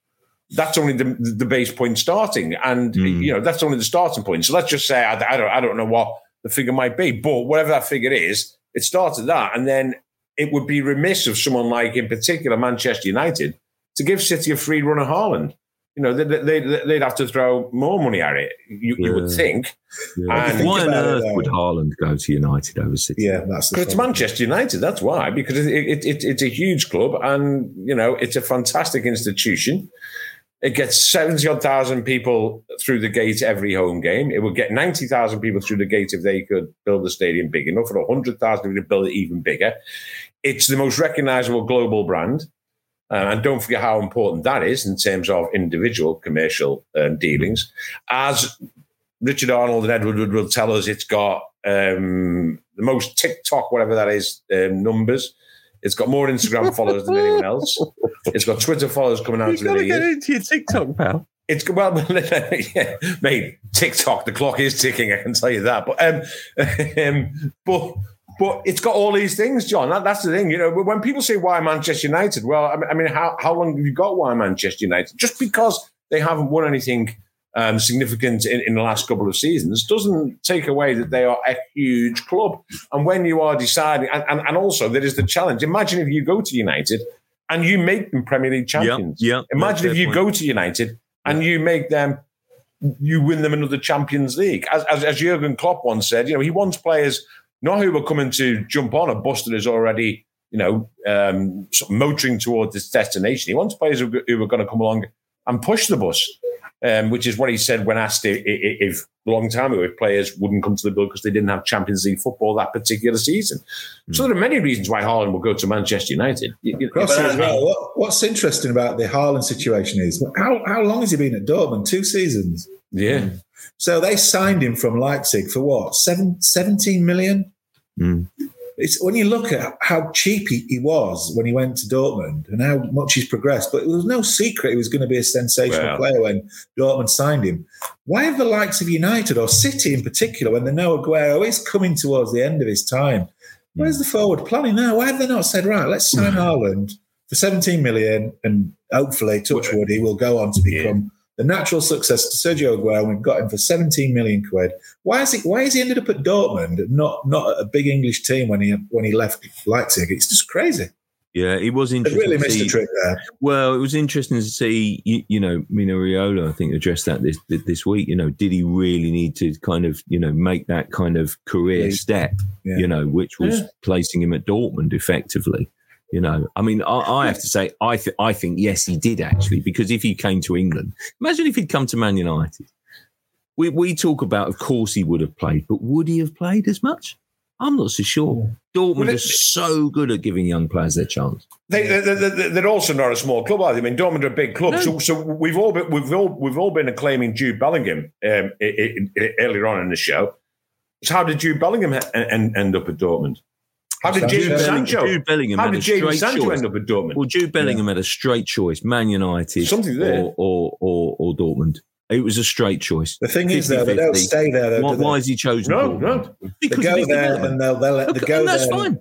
that's only the, the base point starting, and mm. you know that's only the starting point. So let's just say I, I, don't I don't know what the figure might be, but whatever that figure is, it starts at that, and then it would be remiss of someone like, in particular, Manchester United, to give City a free run of Haaland you know, they, they, they'd have to throw more money at it, you, yeah. you would think. Yeah. And why on earth would uh, Haaland go to United over City? Yeah, that's because it's Manchester United. That's why, because it, it, it, it's a huge club and, you know, it's a fantastic institution. It gets 70 odd thousand people through the gate every home game. It would get 90,000 people through the gate if they could build the stadium big enough, or 100,000 if they build it even bigger. It's the most recognizable global brand. Uh, and don't forget how important that is in terms of individual commercial um, dealings. As Richard Arnold and Ed Woodward will tell us, it's got um, the most TikTok, whatever that is, um, numbers. It's got more Instagram (laughs) followers than anyone else. It's got Twitter followers coming out. You've got to get into your TikTok, pal. It's well, (laughs) yeah, mate. TikTok, the clock is ticking. I can tell you that. But um, (laughs) um, but but it's got all these things, John. That, that's the thing. You know, when people say why Manchester United, well, I mean, how, how long have you got why Manchester United? Just because they haven't won anything um, significant in, in, the last couple of seasons doesn't take away that they are a huge club. And when you are deciding, and, and, and also there is the challenge. Imagine if you go to United and you make them Premier League champions. Yeah. Yep, Imagine if you point. go to United and you make them, you win them another Champions League. As, as, as Jurgen Klopp once said, you know, he wants players not who were coming to jump on a bus that is already, you know, um, sort of motoring towards its destination. He wants players who, who are going to come along and push the bus, um, which is what he said when asked if, if a long time ago if players wouldn't come to the bill because they didn't have Champions League football that particular season. Mm. So there are many reasons why Haaland will go to Manchester United. well, what, what's interesting about the Haaland situation is how, how long has he been at Dortmund? Two seasons. Yeah. So they signed him from Leipzig for what? Seven, 17 million? Mm. It's when you look at how cheap he, he, was when he went to Dortmund and how much he's progressed, but it was no secret he was going to be a sensational player when Dortmund signed him. Why have the likes of United or City in particular, when they know Aguero is coming towards the end of his time, where's the forward planning now? Why have they not said, right, let's sign Haaland for 17 million, and hopefully, touch wood, he will go on to become the natural successor to Sergio Aguero. We've got him for 17 million quid. Why is he? Why is he ended up at Dortmund, not not a big English team when he when he left Leipzig? It's just crazy. Yeah, it was interesting. really missed see- a trick there. Well, it was interesting to see, you, you know, Mino Raiola, I think, addressed that this this week. You know, did he really need to kind of, you know, make that kind of career Yeah. step, Yeah. you know, which was Yeah. placing him at Dortmund effectively? You know, I mean, I, I have to say, I, th- I think, yes, he did actually, because if he came to England, imagine if he'd come to Man United. We, we talk about, of course, he would have played, but would he have played as much? I'm not so sure. Dortmund Well, it- is so good at giving young players their chance. They, they, they, they- they're also not a small club, are they? I mean, Dortmund are a big club, No. so, so we've all been we've all we've all been acclaiming Jude Bellingham um, i i i earlier on in the show. So how did Jude Bellingham ha- en- end up at Dortmund? How did. James Jude, Belling- Sancho? Jude Bellingham How did James Sancho choice. end up at Dortmund? Well, Jude Bellingham had a straight choice: Man United, Something there. or, or or or Dortmund. It was a straight choice. The thing is, though, they don't stay there. Though, Why, do they? why has he chosen? No, Dortmund? no. They Because of go there and they'll, they'll let Okay, they go and that's there. fine.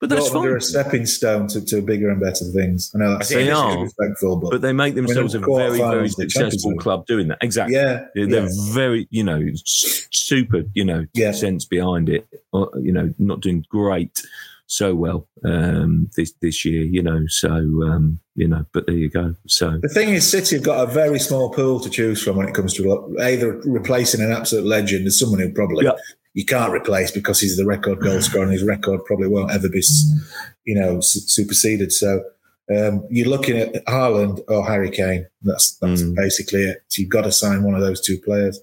But that's Dortmund are a stepping stone to, to bigger and better things. I know that's They are. respectful, but, But they make themselves a very, very successful club doing that. Exactly. yeah, They're yeah. very, you know, super, you know, Yeah. sense behind it. You know, not doing great so well um, this this year. You know, so um, you know, but there you go. So The thing is, City have got a very small pool to choose from when it comes to either replacing an absolute legend as someone who probably Yeah. You can't replace because he's the record goal scorer and his record probably won't ever be, you know, superseded. So um, you're looking at Haaland or Harry Kane. That's that's Mm. basically it. So you've got to sign one of those two players.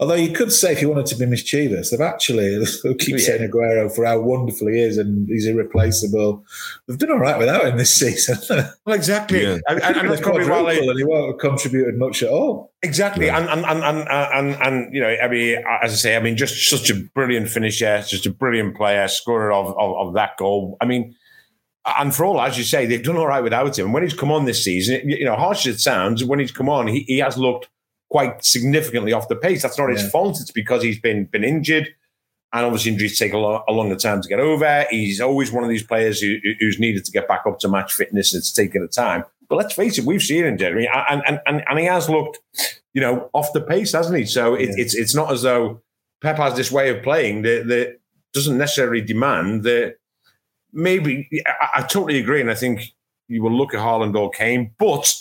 Although you could say, if you wanted to be mischievous, they've actually (laughs) they keep Yeah. saying Aguero for how wonderful he is and he's irreplaceable. They've done all right without him this (laughs) season. Well, exactly, Yeah. and, and, and that's probably why they, and he won't have contributed much at all. Exactly, Yeah. and, and, and and and and you know, I mean, as I say, I mean, just such a brilliant finisher, just a brilliant player, scorer of, of of that goal. I mean, and for all as you say, they've done all right without him. When he's come on this season, you know, harsh as it sounds, when he's come on, he, he has looked quite significantly off the pace. That's not his fault. It's because he's been been injured, and obviously injuries take a, lo- a longer time to get over. He's always one of these players who, who's needed to get back up to match fitness. and It's taken a time. But let's face it, we've seen him, Jeremy, and and and, and he has looked, you know, off the pace, hasn't he? So it, Yeah. it's it's not as though Pep has this way of playing that that doesn't necessarily demand that. Maybe I, I totally agree, and I think you will look at Haaland or Kane, but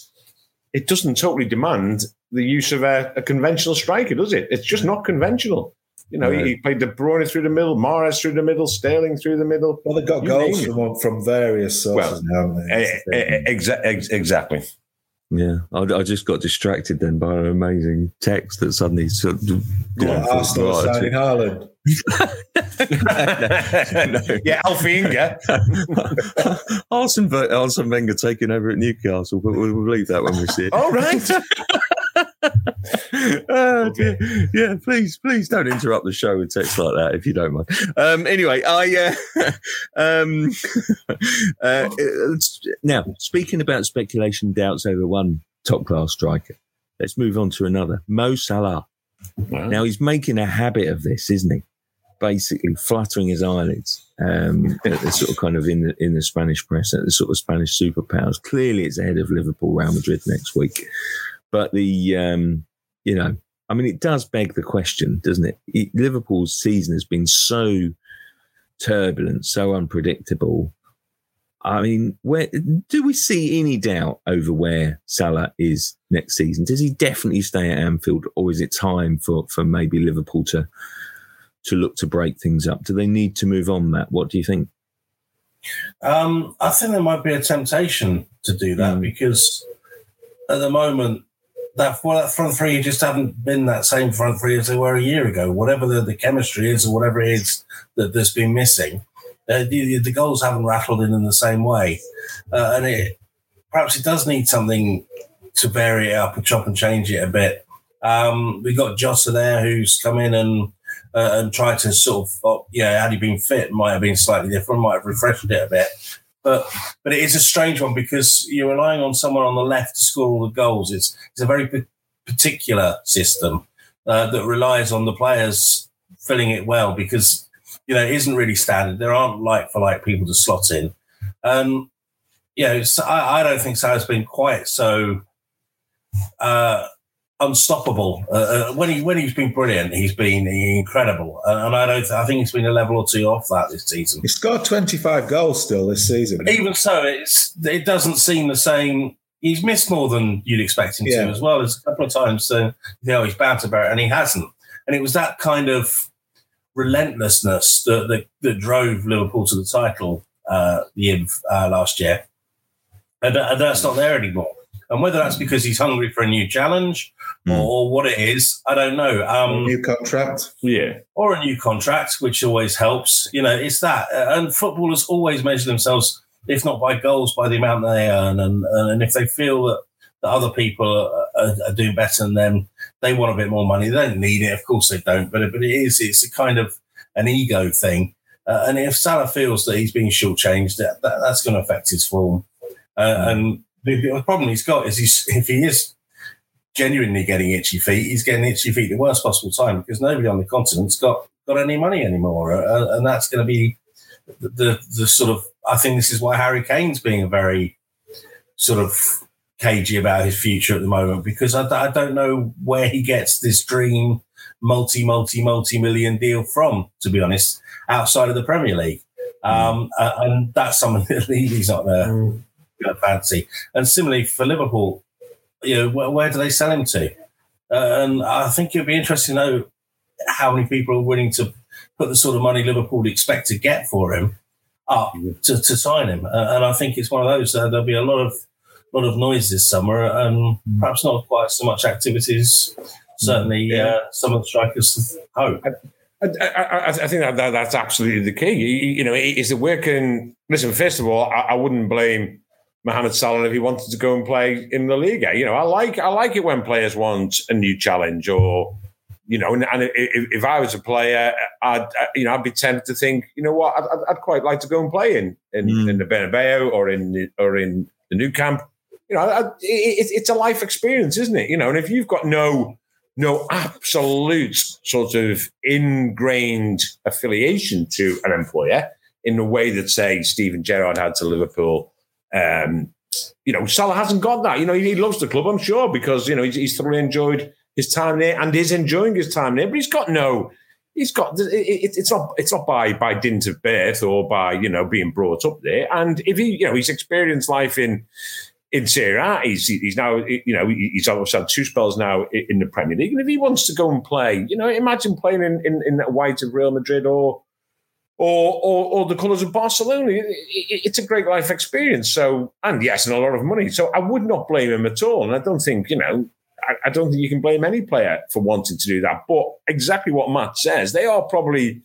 it doesn't totally demand the use of a, a conventional striker, does it? It's just not conventional. You know, Right. he, he played De Bruyne through the middle, Mahrez through the middle, Sterling through the middle. Well, they've got You goals from from various sources now. haven't they? Eh, That's the eh, thing. exa- ex- exactly. yeah, I, I just got distracted then by an amazing text that suddenly sort of. you What, know, Arsenal right, signing Haaland. (laughs) (laughs) no. Yeah, Alfie Inga. (laughs) Arsene, Arsene Wenger taking over at Newcastle, but we'll, leave that when we see it. (laughs) All right. (laughs) (laughs) Oh, dear. Yeah, please, please don't interrupt the show with text like that if you don't mind. Um, anyway, I uh, um, uh, now speaking about speculation, doubts over one top class striker. Let's move on to another, Mo Salah. Now he's making a habit of this, isn't he? Basically, fluttering his eyelids um, at the sort of kind of in the in the Spanish press, at the sort of Spanish superpowers. Clearly, it's ahead of Liverpool, Real Madrid next week. But the um, you know, I mean, it does beg the question, doesn't it? it? Liverpool's season has been so turbulent, so unpredictable. I mean, where do we see any doubt over where Salah is next season? Does he definitely stay at Anfield, or is it time for for maybe Liverpool to to look to break things up? Do they need to move on, Matt? What do you think? Um, I think there might be a temptation to do that Mm. because at the moment, that well, that front three just haven't been that same front three as they were a year ago. Whatever the, the chemistry is, or whatever it is that that's been missing, uh, the, the goals haven't rattled in in the same way, uh, and it perhaps it does need something to vary it up and chop and change it a bit. Um, we got Jota there who's come in and uh, and try to sort of, oh, yeah, had he been fit, might have been slightly different, might have refreshed it a bit. But but it is a strange one because you're relying on someone on the left to score all the goals. It's it's a very particular system uh, that relies on the players filling it well because you know it isn't really standard. There aren't like for like people to slot in. Um, you know, I, I don't think Salah's been quite so uh, unstoppable. Uh, uh, when he when he's been brilliant, he's been incredible, uh, and I don't. I think he's been a level or two off that this season. He scored twenty five goals still this season. Even so, it's it doesn't seem the same. He's missed more than you'd expect him yeah. to, as well as a couple of times. Uh, you know, he's to bear it, and he hasn't. And it was that kind of relentlessness that that, that drove Liverpool to the title uh, the year uh, last year, and, and that's not there anymore. And whether that's because he's hungry for a new challenge mm. or, what it is, I don't know. Um, new contract, yeah, or a new contract, which always helps. You know, it's that. And footballers always measure themselves, if not by goals, by the amount they earn, and and if they feel that, that other people are, are, are doing better than them, they want a bit more money. They don't need it, of course they don't. But but it is it's a kind of an ego thing. Uh, and if Salah feels that he's being shortchanged, that, that, that's going to affect his form. Uh, and the, the, problem he's got is he's, if he is genuinely getting itchy feet, he's getting itchy feet the worst possible time because nobody on the continent's got, got any money anymore. Uh, and that's going to be the, the, the sort of, I think this is why Harry Kane's being a very sort of cagey about his future at the moment because I, I don't know where he gets this dream multi, multi, multi million deal from, to be honest, outside of the Premier League. Um, mm. and that's something (laughs) that he's not there. Mm fancy. And similarly for Liverpool, you know, where, where do they sell him to? Uh, and I think it'd be interesting to know how many people are willing to put the sort of money Liverpool expect to get for him up to, to sign him. Uh, and I think it's one of those. Uh, there'll be a lot of lot of noise this summer, and perhaps not quite so much activities. Certainly, yeah. uh, some of the strikers hope. I, I, I, think that, that, that's absolutely the key. You, you know, is it working? Listen, first of all, I, I wouldn't blame Mohamed Salah if he wanted to go and play in the Liga. You know, I like I like it when players want a new challenge or you know, and, and if, if, I was a player, I'd you know I'd be tempted to think, you know what, I'd, I'd quite like to go and play in in, mm. in the Bernabeu or in the, or in the Nou Camp. You know, it, it's a life experience, isn't it? You know, and if you've got no no absolute sort of ingrained affiliation to an employer in the way that say Steven Gerrard had to Liverpool um, you know, Salah hasn't got that. You know, he, he loves the club, I'm sure, because you know he's, he's, thoroughly enjoyed his time there and is enjoying his time there. But he's got no, he's got it, it, it's not it's not by by dint of birth or by you know being brought up there. And if he, you know, he's experienced life in in Serie A. He's he's now you know he's obviously had two spells now in the Premier League, and if he wants to go and play, you know, imagine playing in in, in the white of Real Madrid or or, or, or the colours of Barcelona. It, it, it's a great life experience. So, and yes, and a lot of money. So I would not blame him at all. And I don't think, you know, I, I don't think you can blame any player for wanting to do that. But exactly what Matt says, they are probably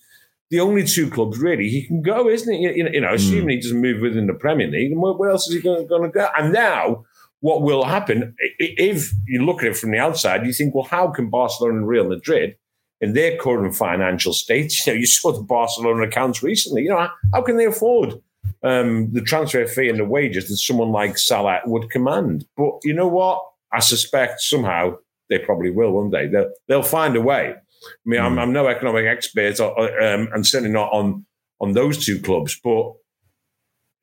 the only two clubs really he can go, isn't it? You, you know, hmm. assuming mm. he doesn't move within the Premier League, and where, where else is he going, going to go? And now, what will happen if you look at it from the outside? You think, well, how can Barcelona and Real Madrid in their current financial state. You know, you saw the Barcelona accounts recently. You know, how, can they afford um, the transfer fee and the wages that someone like Salah would command? But you know what? I suspect somehow they probably will one day. They'll, they'll find a way. I mean, mm. I'm, hmm. I'm, no economic expert, or, um, and certainly not on on those two clubs, but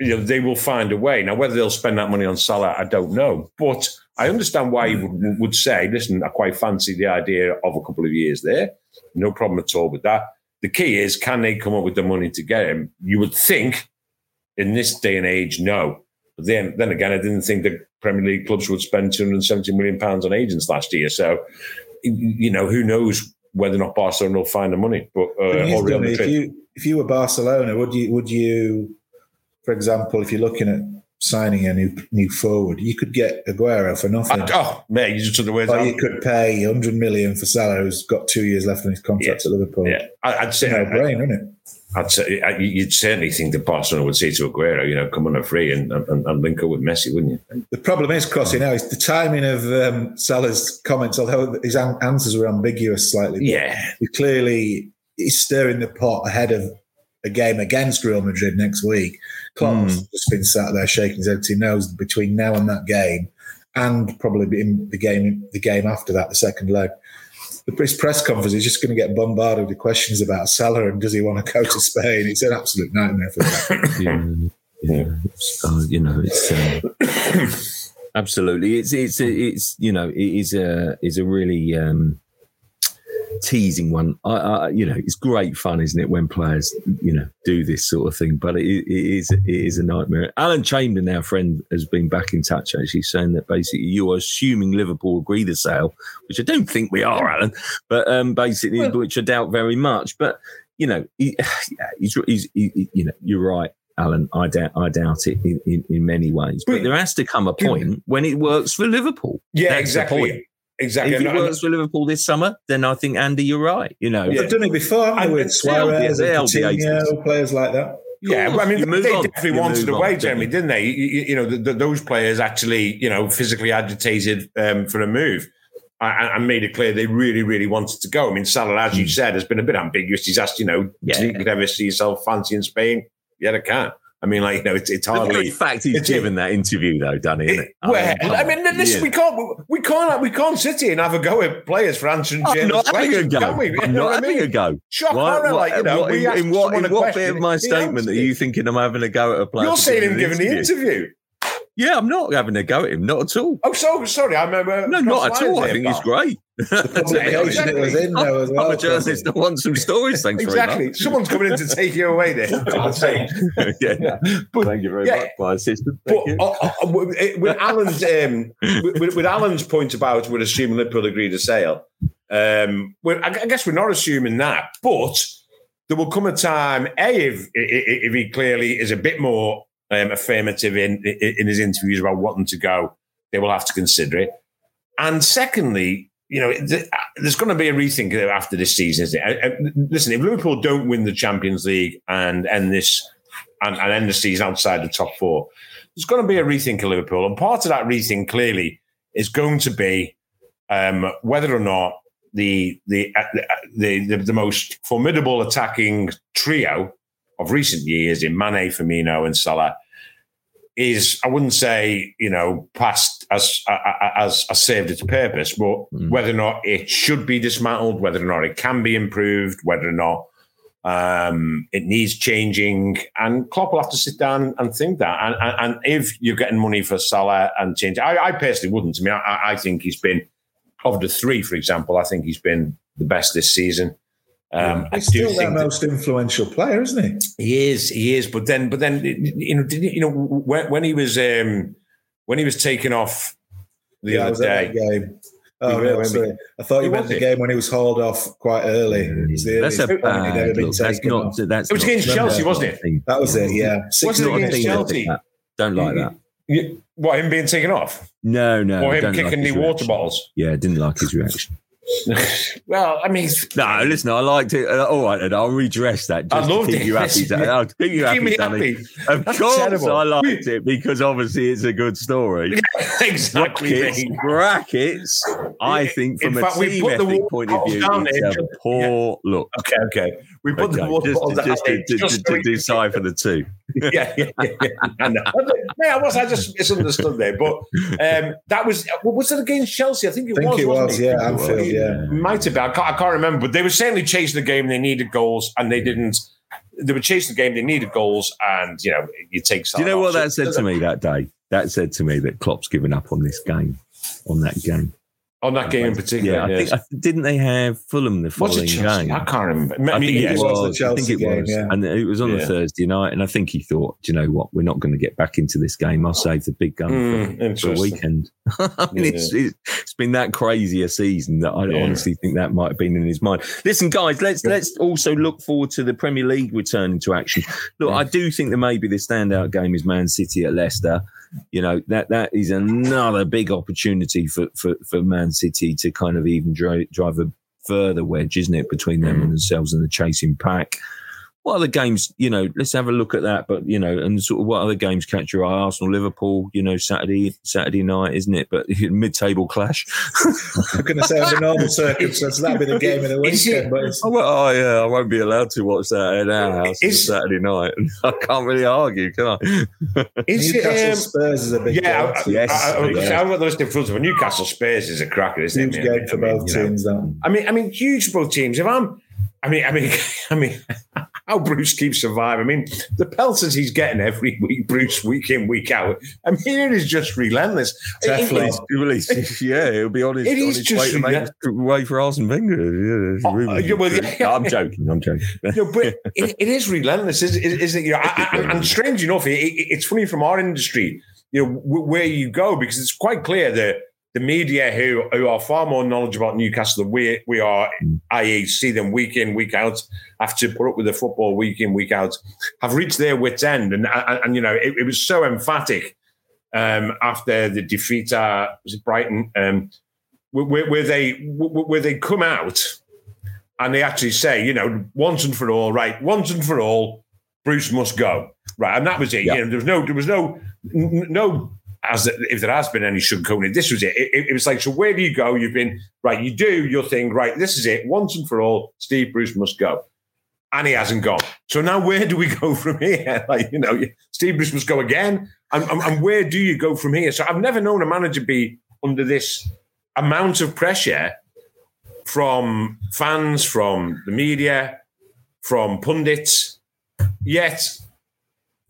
you know they will find a way. Now, whether they'll spend that money on Salah, I don't know. But I understand why you would, would say, "Listen, I quite fancy the idea of a couple of years there." No problem at all with that. The key is, can they come up with the money to get him? You would think in this day and age, no. But then, then again, I didn't think the Premier League clubs would spend 270 million pounds on agents last year. So, you know, who knows whether or not Barcelona will find the money. But uh, if you if you were Barcelona, would you would you, for example, if you're looking at signing a new new forward. You could get Aguero for nothing. oh, mate, you just took the words or out. you could pay 100 million for Salah, who's got two years left on his contract yeah. at Liverpool. Yeah, I'd say no brain, isn't it? I'd say you'd certainly think that Barcelona would say to Aguero, you know, come on a free and, and, and link up with Messi, wouldn't you? The problem is, Crossy, now is the timing of um, Salah's comments. Although his answers were ambiguous slightly, yeah, he clearly he's stirring the pot ahead of a game against Real Madrid next week. Klopp's mm. just been sat there shaking his head. He knows between now and that game, and probably in the game the game after that, the second leg, the press conference is just going to get bombarded with questions about Salah and does he want to go to Spain? It's an absolute nightmare for that. (laughs) Yeah, it's, uh, you know, it's um, (coughs) absolutely. It's it's it's you know, it is a is a really um, teasing one. I, I, you know, it's great fun, isn't it, when players, you know, do this sort of thing? But it, it is it is a nightmare. Alan Chamberlain, our friend, has been back in touch actually, saying that basically you are assuming Liverpool agree the sale, which I don't think we are, Alan. But um, basically, well, which I doubt very much. But you know, he, yeah, he's, he's he, you know, you're right. Alan, I doubt, I doubt it in, in, in many ways. But, but, there has to come a point when it works for Liverpool. Yeah, That's exactly. Exactly. If he works for Liverpool this summer, then I think Andy, you're right. You know, yeah. they've done it before, haven't with Suarez, and players like that. Yeah, I mean, they on. definitely you wanted away, Jeremy, didn't they? You, you know, the, the, those players actually, you know, physically agitated um, for a move and, made it clear they really, really wanted to go. I mean, Salah, as you hmm. said, has been a bit ambiguous. He's asked, you know, yeah. do you ever see yourself fancy in Spain? Yeah, I can. I mean, like you know, it's, it's hardly. The fact he's given that interview though, Danny, isn't it? Well, I mean, I mean listen, yeah. we can't, we can't, we can't sit here and have a go at players for answering oh, I'm not having a go. Can we? I'm not having a go. Shock what, like you know, what, in, in what, in what bit of my statement are you thinking I'm having a go at a player? You're saying him giving the interview. Yeah, I'm not having a go at him, not at all. Oh, so sorry, I'm uh, no, not at all. I think he's great. it was in there as well. I'm a journalist that wants some stories. Thanks exactly. Someone's coming in to take you away there. (laughs) (laughs) yeah. But, Thank you very yeah, much, my assistant. Thank but, uh, uh, with Alan's um, with, with, Alan's point about we're assuming Liverpool agreed to sale. Um, I guess we're not assuming that, but there will come a time, a if if he clearly is a bit more um, affirmative in, in his interviews about wanting to go, they will have to consider it. And secondly, you know, there's going to be a rethink after this season, isn't it? Listen, if Liverpool don't win the Champions League and end this and, and end the season outside the top four, there's going to be a rethink of Liverpool. And part of that rethink clearly is going to be um, whether or not the the, uh, the the the most formidable attacking trio of recent years in Mane, Firmino, and Salah is I wouldn't say you know past as as, as served its purpose, but mm. whether or not it should be dismantled, whether or not it can be improved, whether or not um, it needs changing, and Klopp will have to sit down and think that. And, and, and if you're getting money for Salah and change, I, I personally wouldn't. I mean, I, I think he's been of the three, for example, I think he's been the best this season. Um, He's still their most influential player, isn't he? He is. He is. But then, but then, you know, did, you know, when, when he was um, when he was taken off the yeah, other day. Game. Oh no, sorry. I thought you meant the game when he was hauled off quite early. That's a bad look. That's not. That's it was against Chelsea, wasn't it? That was it. Yeah, was it against Chelsea? Don't like that. You, what him being taken off? No, no. Or him kicking like the water bottles? Yeah, didn't like his reaction. (laughs) well, I mean, no. Listen, I liked it. Uh, all right, and I'll redress that. Just I loved to keep it. You happy, (laughs) I'll keep you happy, Danny. Of That's course, terrible. I liked it because obviously it's a good story. (laughs) exactly. Brackets, brackets. I think from In a fact, team ethic point of view, it's a poor yeah. look. Okay, okay. We put okay, the water just, to, just, to, just to, to decipher the two. (laughs) yeah, yeah, yeah. yeah. I. Yeah, I was. I just misunderstood there, but um, that was. Was it against Chelsea? I think it I think was. It was. It? Yeah, Anfield. Yeah, might have been. I can't, I can't remember, but they were certainly chasing the game. They needed goals, and they didn't. They were chasing the game. They needed goals, and you know, you take. Do you know what that said to me that day? That said to me that Klopp's given up on this game, on that game. On that game in particular, yeah. I yes. think didn't they have Fulham the following game? I can't remember. I, I think it was. I think it was, game, yeah. and it was on yeah. the Thursday night. And I think he thought, do you know what? We're not going to get back into this game. I'll save the big gun mm, for, for, a weekend. (laughs) I mean, yeah. it's, it's been that crazy a season that I honestly think that might have been in his mind. Listen, guys, let's let's also look forward to the Premier League returning to action. Look, I do think that maybe the standout game is Man City at Leicester you know that that is another big opportunity for for, for Man City to kind of even drive, drive a further wedge, isn't it, between them mm. and themselves and the chasing pack what other games, you know, let's have a look at that. But, you know, and sort of what other games catch your eye? Arsenal, Liverpool, you know, Saturday, Saturday night, isn't it? But (laughs) mid table clash. I'm going to say under normal (laughs) circumstances, that'd be the game of the weekend. But oh, well, oh, yeah, I won't be allowed to watch that in our house on Saturday night. (laughs) I can't really argue, can I? Is Newcastle um, Spurs is a big yeah, game. yes. I, I, I, I've got those different but Newcastle Spurs is a cracker, isn't huge it? Huge game for both teams, I mean, I mean, huge for both teams. If I'm, I mean, I mean, I mean, how Bruce keeps surviving. I mean, the pelters he's getting every week, Bruce, week in, week out. I mean, it is just relentless. Definitely. It- it- yeah, he'll be on his, It on is his just way to way for Arsene Wenger. Yeah, Oh, yeah, well, yeah. No, I'm joking. I'm joking. No, but it, it is relentless, isn't is, is it? You know, I, I, and strange enough, it, it, it's funny from our industry, you know, where you go because it's quite clear that the media who who are far more knowledgeable about Newcastle than we we are, i.e., see them week in week out, have to put up with the football week in week out, have reached their wits end, and and, and you know, it, it was so emphatic um, after the defeat at Brighton, um, where, where they where they come out and they actually say, you know, once and for all, right, once and for all, Bruce must go, right, and that was it. Yeah. You know, there was no, there was no, no, as if there has been any sugarcoating, this was it. It, it. it was like, so where do you go? You've been right. You do your thing, right? This is it. Once and for all, Steve Bruce must go, and he hasn't gone. So now, where do we go (laughs) from here? Like, you know, Steve Bruce must go again, and, and, and where do you go from here? So I've never known a manager be under this amount of pressure from fans, from the media, from pundits. Yet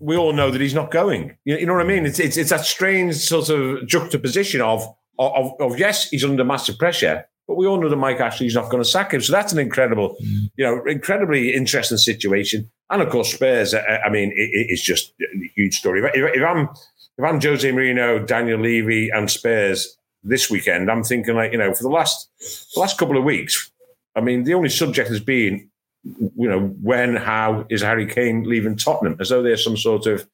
we all know that he's not going. You, you know what I mean? It's, it's it's that strange sort of juxtaposition of, of of yes, he's under massive pressure, but we all know that Mike Ashley's not going to sack him. So that's an incredible, mm. you know, incredibly interesting situation. And of course, Spurs. I, I mean, it, it's just a huge story. If, if I'm if I'm Jose Mourinho, Daniel Levy, and Spurs this weekend, I'm thinking like you know for the last the last couple of weeks. I mean, the only subject has been, you know, when, how is Harry Kane leaving Tottenham? As though there's some sort of,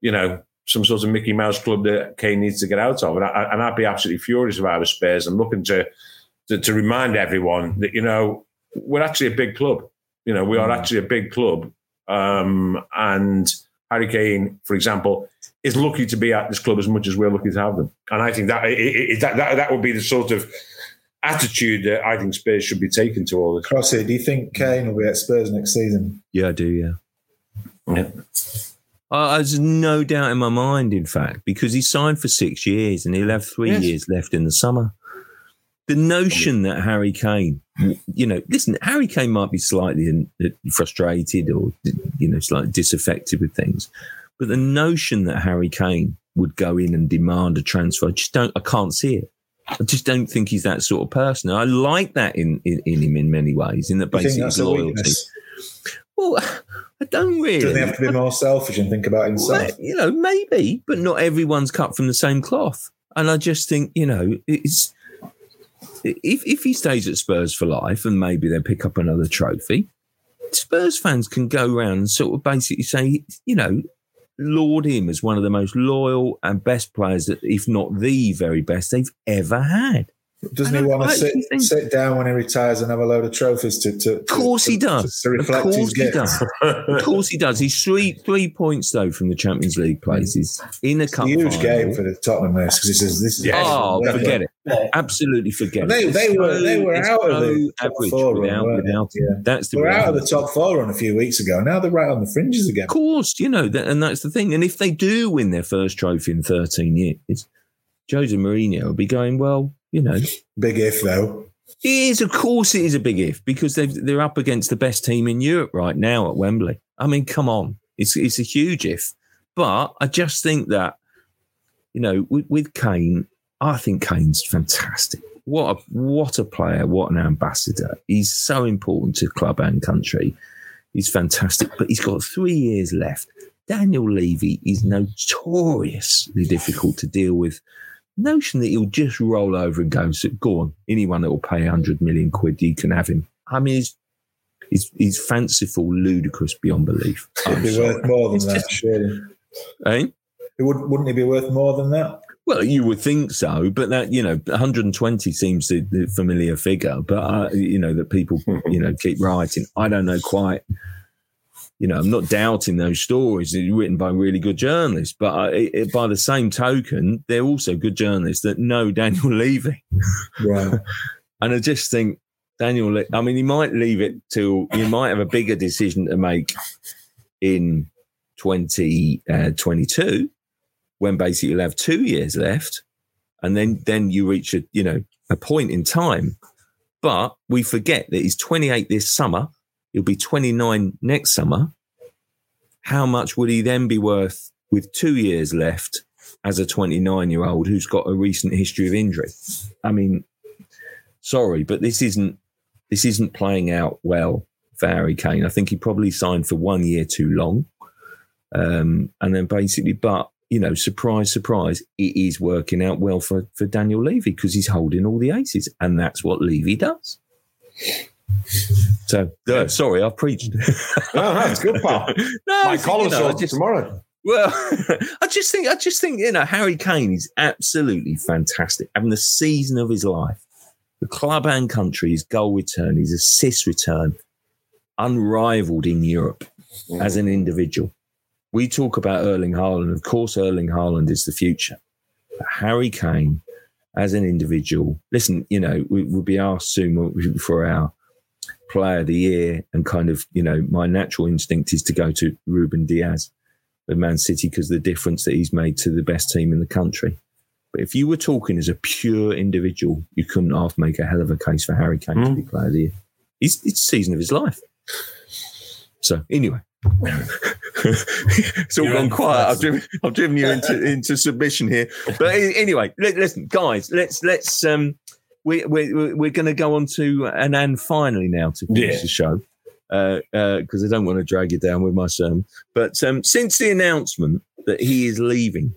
you know, some sort of Mickey Mouse club that Kane needs to get out of. And, I, and I'd be absolutely furious if I was Spurs. I'm looking to, to to remind everyone that you know we're actually a big club. You know, we are actually a big club, um, and Harry Kane, for example, is lucky to be at this club as much as we're lucky to have them. And I think that it, it, that, that that would be the sort of attitude that I think Spurs should be taking to all this. Crossy, do you think Kane will be at Spurs next season? Yeah, I do. Yeah. Yeah. Uh, there's no doubt in my mind, in fact, because he signed for six years and he'll have three Yes. years left in the summer. The notion that Harry Kane, you know, listen, Harry Kane might be slightly uh, frustrated or, you know, slightly disaffected with things, but the notion that Harry Kane would go in and demand a transfer, I just don't, I can't see it. I just don't think he's that sort of person. I like that in, in, in him in many ways, in that Do you basic loyalty. Well, I don't really. Doesn't he have to be more selfish and think about himself? Well, you know, maybe, but not everyone's cut from the same cloth. And I just think, you know, it's if if he stays at Spurs for life and maybe they pick up another trophy, Spurs fans can go around and sort of basically say, you know, laud him as one of the most loyal and best players that, if not the very best they've ever had. Doesn't I he want to sit think- sit down when he retires and have a load of trophies to? to Of course he does. To, to reflect of his course he gift. does. Of course he does. He's three three points though from the Champions League places in a It's a huge final. game for the Tottenham this because he says this is. Oh, Yeah. forget it. Yeah. Absolutely forget They- it. they It's were- they were out of the so top four run, without, weren't without. Yeah. That's the They were out of the top four run a few weeks ago. Now they're right on the fringes again. Of course, you know, that, and that's the thing. And if they do win their first trophy in 13 years, Jose Mourinho will be going, well, you know, (laughs) Big if though. it is, of course, it is a big if because they've, they're up against the best team in Europe right now at Wembley. I mean, come on, it's it's a huge if. But I just think that, you know, with, with Kane, I think Kane's fantastic. What a what a player! What an ambassador! He's so important to club and country. He's fantastic, but he's got three years left. Daniel Levy is notoriously difficult to deal with notion that he'll just roll over and go, so go on, anyone that will pay 100 million quid, you can have him. I mean, he's, he's, he's fanciful, ludicrous beyond belief. It'd be sorry. worth more than It's that, just- surely. Eh? It would, wouldn't it be worth more than that? Well, you would think so, but that, you know, 120 seems the, familiar figure, but, uh, you know, that people, (laughs) you know, keep writing. I don't know quite. You know, I'm not doubting those stories written by really good journalists, but uh, it, it- by the same token, they're also good journalists that know (laughs) Daniel Levy. Right. (laughs) And I just think Daniel, Le- I mean, he might leave it till you might have a bigger decision to make in 2022 when basically you'll have two years left. And then, then you reach a, you know, a point in time. But we forget that he's 28 this summer. He'll be 29 next summer. How much would he then be worth with two years left as a 29 year old who's got a recent history of injury? I mean, sorry, but this isn't this isn't playing out well for Harry Kane. I think he probably signed for one year too long. Um, and then basically, but you know, surprise, surprise, it is working out well for, for Daniel Levy because he's holding all the aces, and that's what Levy does. So, uh, sorry, I preached. no, that's good, pal. (laughs) no, My think, you know, just- tomorrow. well, (laughs) I just think, I just think, you know, Harry Kane is absolutely fantastic, having the season of his life. The club and country, his goal return, his assist return, unrivaled in Europe as an individual. We talk about Erling Haaland. Of course, Erling Haaland is the future. But Harry Kane, as an individual, listen, you know, we, we'll be asked soon for our player of the year, and kind of, you know, my natural instinct is to go to Ruben Dias of Man City because the difference that he's made to the best team in the country. But if you were talking as a pure individual, you couldn't half make a hell of a case for Harry Kane to be hmm. player of the year. He's it's the season of his life. So anyway. (laughs) (laughs) it's all You're gone quiet. I've driven, I've driven you into, (laughs) into submission here. But anyway, listen, guys, let's let's um we we we're going to go on to an and finally now to finish Yeah. the show because I don't want to drag you down with my sermon. But um, since the announcement that he is leaving,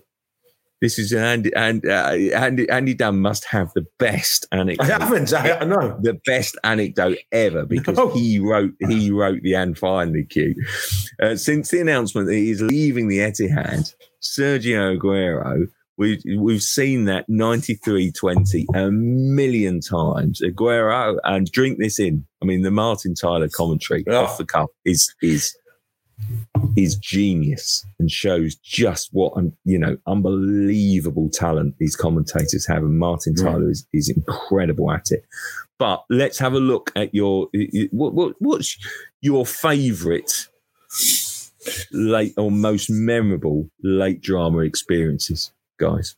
this is Andy and uh, Andy Andy Dunn must have the best anecdote. I haven't. I, know. The best anecdote ever because No. he wrote he wrote the and finally cue. Uh, since the announcement that he's leaving the Etihad, Sergio Aguero, we we've seen that 93-20 a million times. Aguero and drink this in. I mean, the Martin Tyler commentary Yeah. off the cuff is is is genius and shows just what you know unbelievable talent these commentators have. And martin Mm. tyler is, is incredible at it. But let's have a look at your what, what what's your favorite late or most memorable late drama experiences guys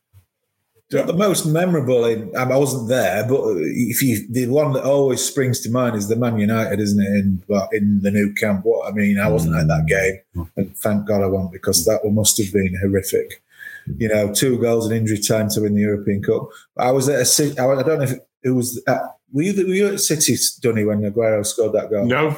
The most memorable, eh, in, I wasn't there, but uh, if you, the one that always springs to mind is the Man United, isn't it? In well, in the Nou Camp. What I mean, I wasn't at that mm. game, and thank God I wasn't because that must have been horrific. You know, two goals in injury time to win the European Cup. I was at a City. I I don't know if it was. At, were you, were you at City, Dunny, when Aguero scored that goal? No.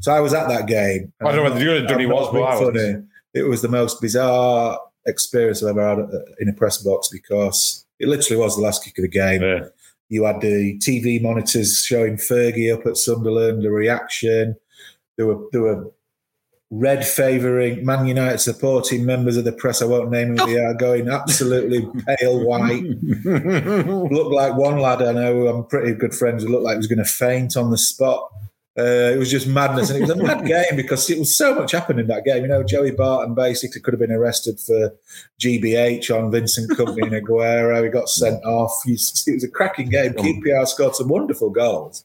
So I was at that game. I don't know whether you were at Dunny was, but being I was. funny. It was the most bizarre experience I've ever had uh, in a press box because it literally was the last kick of the game. Yeah. You had the TV monitors showing Fergie up at Sunderland, the reaction. There were there were red favouring Man United supporting members of the press. I won't name who they are, going absolutely (laughs) pale white. Looked like one lad I know. I'm pretty good friends. Who looked like he was going to faint on the spot. Uh, it was just madness, and it was a mad game because it was so much happened in that game. You know, Joey Barton basically could have been arrested for GBH on Vincent Kompany and Aguero. He got sent off. It was a cracking game. QPR scored some wonderful goals,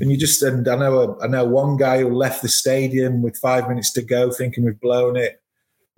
and you just and I know a, I know one guy who left the stadium with five minutes to go, thinking we've blown it.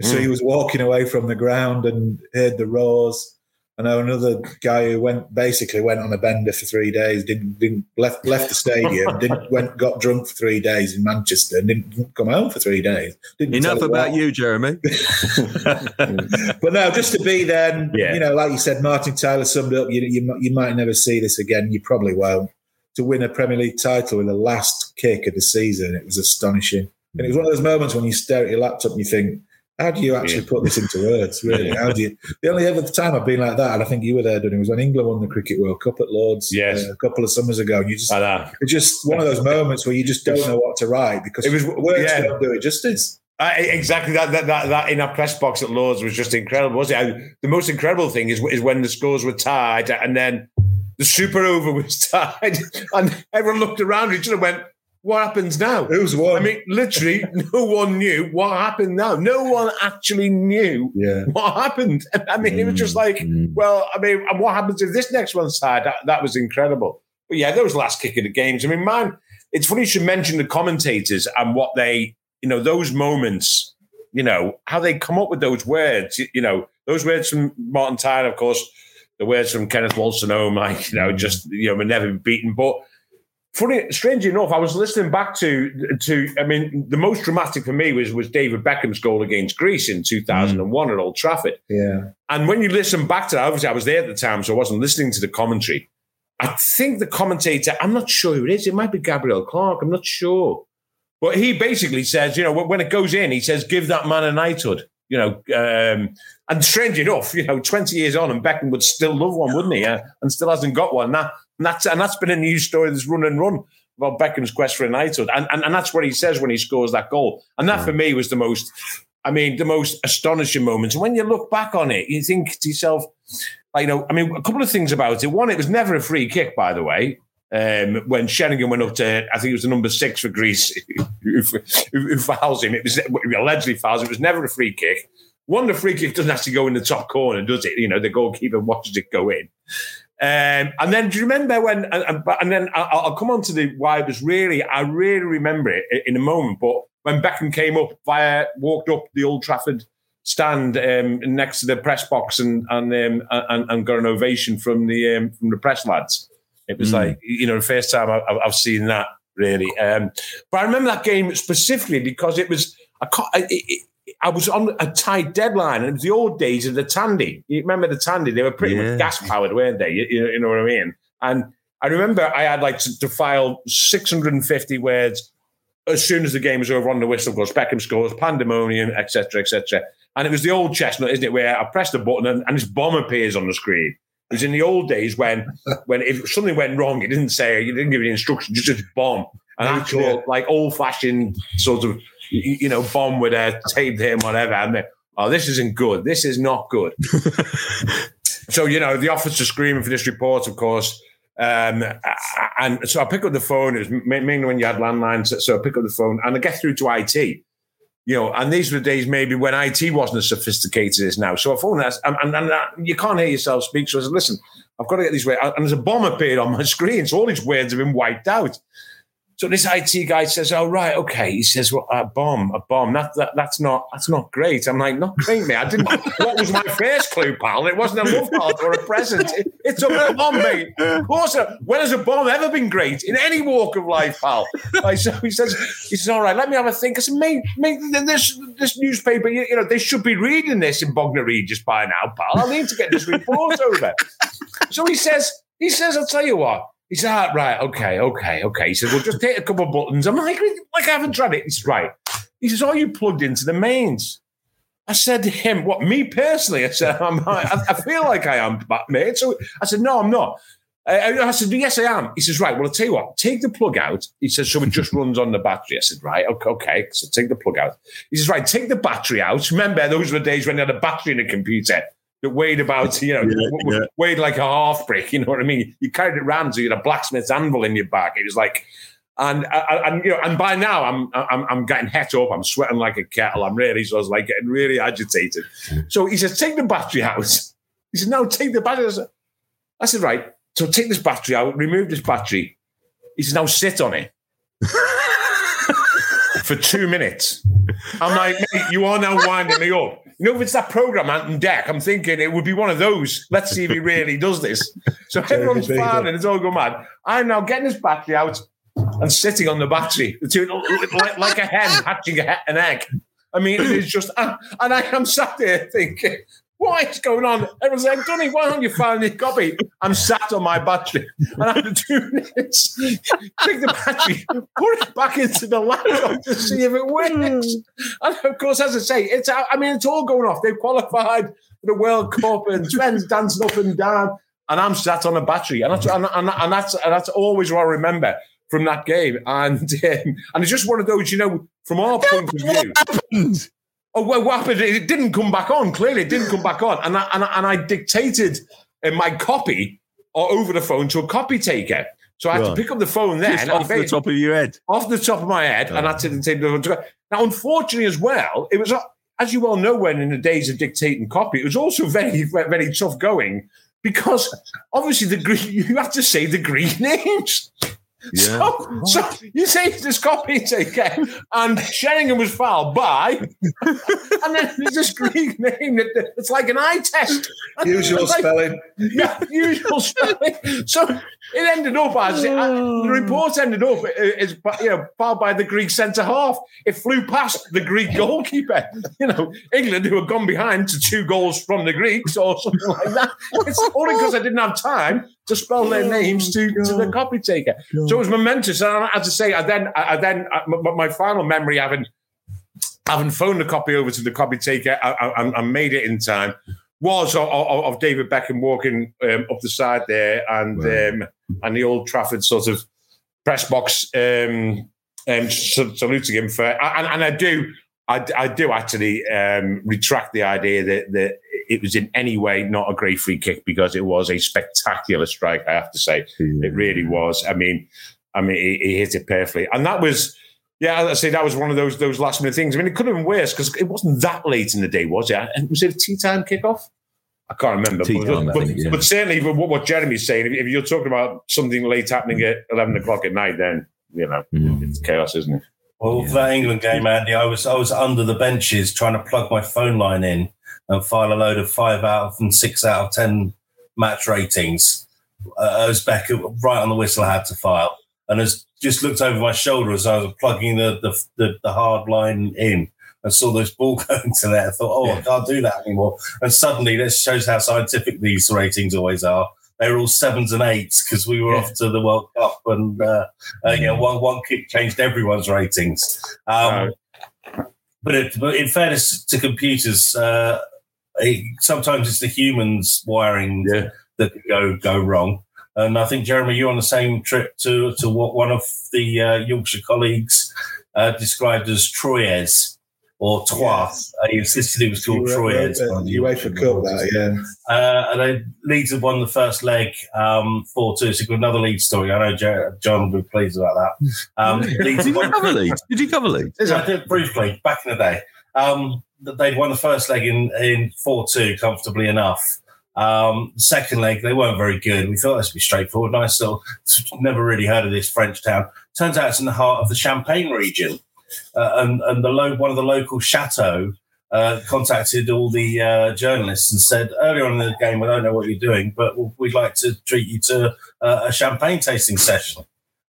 So he was walking away from the ground and heard the roars. I know another guy who went basically went on a bender for three days. Didn't, didn't left left the stadium. (laughs) didn't went got drunk for three days in Manchester. and Didn't, didn't come home for three days. Didn't enough about you jeremy (laughs) (laughs) But no, just to be there, and, Yeah. you know, like you said, Martin Tyler summed up. You, you you might never see this again. You probably won't. To win a Premier League title with the last kick of the season, it was astonishing. And it was one of those moments when you stare at your laptop and you think, how do you actually Yeah. put this into words? (laughs) Really? How do you? The only ever time I've been like that, and I think you were there, doing it was when England won the Cricket World Cup at Lords Yes. uh, a couple of summers ago. And you just, I it's just one of those moments where you just don't know what to write because It was- words yeah. don't do it justice. Uh, exactly that, that that that in our press box at Lords was just incredible, wasn't it? And the most incredible thing is is when the scores were tied and then the super over was (laughs) tied and everyone looked around each other and went, "What happens now?" Who's won? I mean, literally, (laughs) no one knew what happened now. No one actually knew yeah. what happened. (laughs) I mean, it was just like, Mm. well, I mean, and what happens if this next one's tied? That, that was incredible. But yeah, those last kick of the games. I mean, man, it's funny you should mention the commentators and what they, you know, those moments, you know, how they come up with those words. You, you know, those words from Martin Tyler, of course, the words from Kenneth Wolstenholme, like, (laughs) you know, just, you know, we're never beaten. But funny, strange enough, I was listening back to to. I mean, the most dramatic for me was was David Beckham's goal against Greece in 2001 at Old Trafford. Yeah. And when you listen back to that, obviously I was there at the time, so I wasn't listening to the commentary. I think the commentator, I'm not sure who it is. It might be Gabriel Clarke. I'm not sure. But he basically says, you know, when it goes in, he says, give that man a knighthood. You know, um, and strange enough, you know, 20 years on, and Beckham would still love one, wouldn't he? Uh, and still hasn't got one. That, and that's and that's been a news story that's run and run about Beckham's quest for a knighthood. And, and, and that's what he says when he scores that goal. And that for me was the most, I mean, the most astonishing moment. And when you look back on it, you think to yourself, like, you know, I mean, a couple of things about it. One, it was never a free kick, by the way. Um, when Sheringham went up to, I think it was the number six for Greece, (laughs) who, who, who fouls him. It was allegedly fouls. It was never a free kick. One, the free kick doesn't actually go in the top corner, does it? You know, the goalkeeper watches it go in. Um, and then do you remember when? And, and then I'll, I'll, come on to the why it was really. I really remember it in a moment. But when Beckham came up via walked up the Old Trafford stand um, next to the press box and and, um, and and got an ovation from the um, from the press lads. It was mm. like you know the first time I, have seen that really. Um, but I remember that game specifically because it was I, it, I was on a tight deadline, and it was the old days of the Tandy. You remember the Tandy? They were pretty yeah. much gas powered, weren't they? You, you, know what I mean? And I remember I had like to, to, file 650 words as soon as the game was over on the whistle goes, Beckham scores, pandemonium, etc., etc. And it was the old chestnut, isn't it, where I pressed the button and, and this bomb appears on the screen. It was in the old days when, (laughs) when if something went wrong, it didn't say, you didn't give any instructions, just a bomb, an actual like old fashioned sort of you know, bomb with a tape him, whatever. And they, oh, this isn't good. This is not good. (laughs) so, you know, the officer screaming for this report, of course. Um, and so I pick up the phone. It was mainly when you had landlines. So I pick up the phone and I get through to IT. You know, and these were the days maybe when IT wasn't as sophisticated as now. So I phone that, and, and, and, you can't hear yourself speak. So I said, listen, I've got to get these words. And there's a bomb appeared on my (laughs) screen. So all these words have been wiped out. So this IT guy says, "Oh right, okay." He says, "Well, a bomb, a bomb. That, that that's not that's not great." I'm like, "Not great, mate. I didn't. (laughs) what was my first clue, pal? It wasn't a love card or a present. It, it's a bomb, mate. Of course. Uh, when has a bomb ever been great in any walk of life, pal?" Like, so he says, "He says, all right, let me have a think." I said, "Mate, mate, this this newspaper, you, you know, they should be reading this in Bognor Regis by now, pal. I need to get this report over." So he says, he says, "I'll tell you what." He said, right, okay, okay, okay. He said, well, just take a couple of buttons. I'm like, like I haven't tried it. Said, right. He says, are you plugged into the mains? I said to him, what, me personally? I said, I'm, I, I feel like I am, mate. So I said, no, I'm not. I, I said, yes, I am. He says, right, well, I'll tell you what, take the plug out. He says, so it just runs on the battery. I said, right, okay, okay. So take the plug out. He says, right, take the battery out. Remember, those were the days when you had a battery in a computer that weighed about, you know, yeah, yeah. weighed like a half brick. You know what I mean? You carried it around, so you had a blacksmith's anvil in your back. It was like, and and you know, and by now I'm I'm I'm getting het up. I'm sweating like a kettle. I'm really, so I was like getting really agitated. So he says, take the battery out. He said, no, take the battery. I said, right. So take this battery out. Remove this battery. He says, now sit on it. (laughs) For two minutes. I'm like, mate, you are now winding me up. You know, if it's that program Ant and Dec, I'm thinking it would be one of those. Let's see if he really does this. (laughs) So everyone's and it's all going mad. I'm now getting his battery out and sitting on the battery, like a hen hatching an egg. I mean, it's just, and I am sat there thinking, what is going on? Everyone's like, Donny, why aren't you finding the copy? I'm sat on my battery. And after two minutes, take the battery, put it back into the laptop to see if it works. And of course, as I say, it's I mean, it's all going off. They've qualified for the World Cup and Sven's dancing up and down. And I'm sat on a battery. And that's, and, and, and that's, and that's always what I remember from that game. And (laughs) um, and it's just one of those, you know, from our point of view. Oh, well, what happened? It didn't come back on. Clearly, it didn't come back on. And I, and I, and I dictated uh, my copy or over the phone to a copy taker. So I had right. to pick up the phone then. Just off the top of your head. Off the top of my head. And I had to dictate the phone. Now, unfortunately, as well, it was, uh, as you well know, when in the days of dictating copy, it was also (laughs) very, very tough going because obviously the green, (laughs) you have to say the green (laughs) names. Yeah. So, so you say this copy taker, and Sheringham was fouled by, and then there's this Greek name that it's like an eye test. Usual (laughs) like- spelling. yeah, usual spelling. So it ended up as uh, the report ended up uh, is you know fouled by the Greek centre half. It flew past the Greek goalkeeper. (laughs) You know, England who had gone behind to two goals from the Greeks or something like that. It's only because I didn't have time to spell their names to, to the copy taker. So it was momentous. And as I say, I then I then I, my, my final memory having having phoned the copy over to the copy taker I, I, I made it in time was of, of, David Beckham walking um, up the side there and Right. um, and the old Trafford sort of press box um, um, saluting him for and, and I do I, I do actually um, retract the idea that, that it was in any way not a great free kick because it was a spectacular strike. I have to say it really was. I mean, I mean, he, he hit it perfectly, and that was, yeah, I say, that was one of those those last minute things. I mean, it could have been worse because it wasn't that late in the day, was it? And was it a tea time kickoff? I can't remember, Tea but, time, but, think, yeah. but certainly what, what Jeremy's saying, if, if you're talking about something late happening at eleven o'clock at night, then you know Mm. it's chaos, isn't it? Well, Yeah. for that England game, Andy, I was I was under the benches trying to plug my phone line in and file a load of five out of and six out of ten match ratings. Uh, as Beckham right on the whistle I had to file, and as just looked over my shoulder as I was plugging the the, the, the hard line in. and saw those ball (laughs) going to there. I thought, oh, I can't do that anymore. And suddenly, this shows how scientific these ratings always are. They were all sevens and eights because we were Yeah. off to the World Cup, and uh, uh, know, one one kick changed everyone's ratings. Um, but, it, but in fairness to computers, uh, it, sometimes it's the humans wiring Yeah. that go go wrong. And I think Jeremy, you're on the same trip to to what one of the uh, Yorkshire colleagues uh, described as Troyes or Trois. Uh, he insisted it was called Troyes. Uh, UEFA Cup, that, yeah. Uh, and then Leeds have won the first leg um, 4 2. So, another Leeds story. I know Jo- John will be pleased about that. Um, (laughs) Leeds Did have you won cover Leeds? Did you cover Leeds? yeah, I did briefly back in the day. Um, they'd won the first leg in in four two comfortably enough. Um, second leg they weren't very good. We thought this would be straightforward. Nice little. Never really heard of this French town. Turns out it's in the heart of the Champagne region, and and the lo- one of the local chateau Uh, contacted all the uh, journalists and said earlier on in the game, I don't know what you're doing, but we'd like to treat you to uh, a champagne tasting session."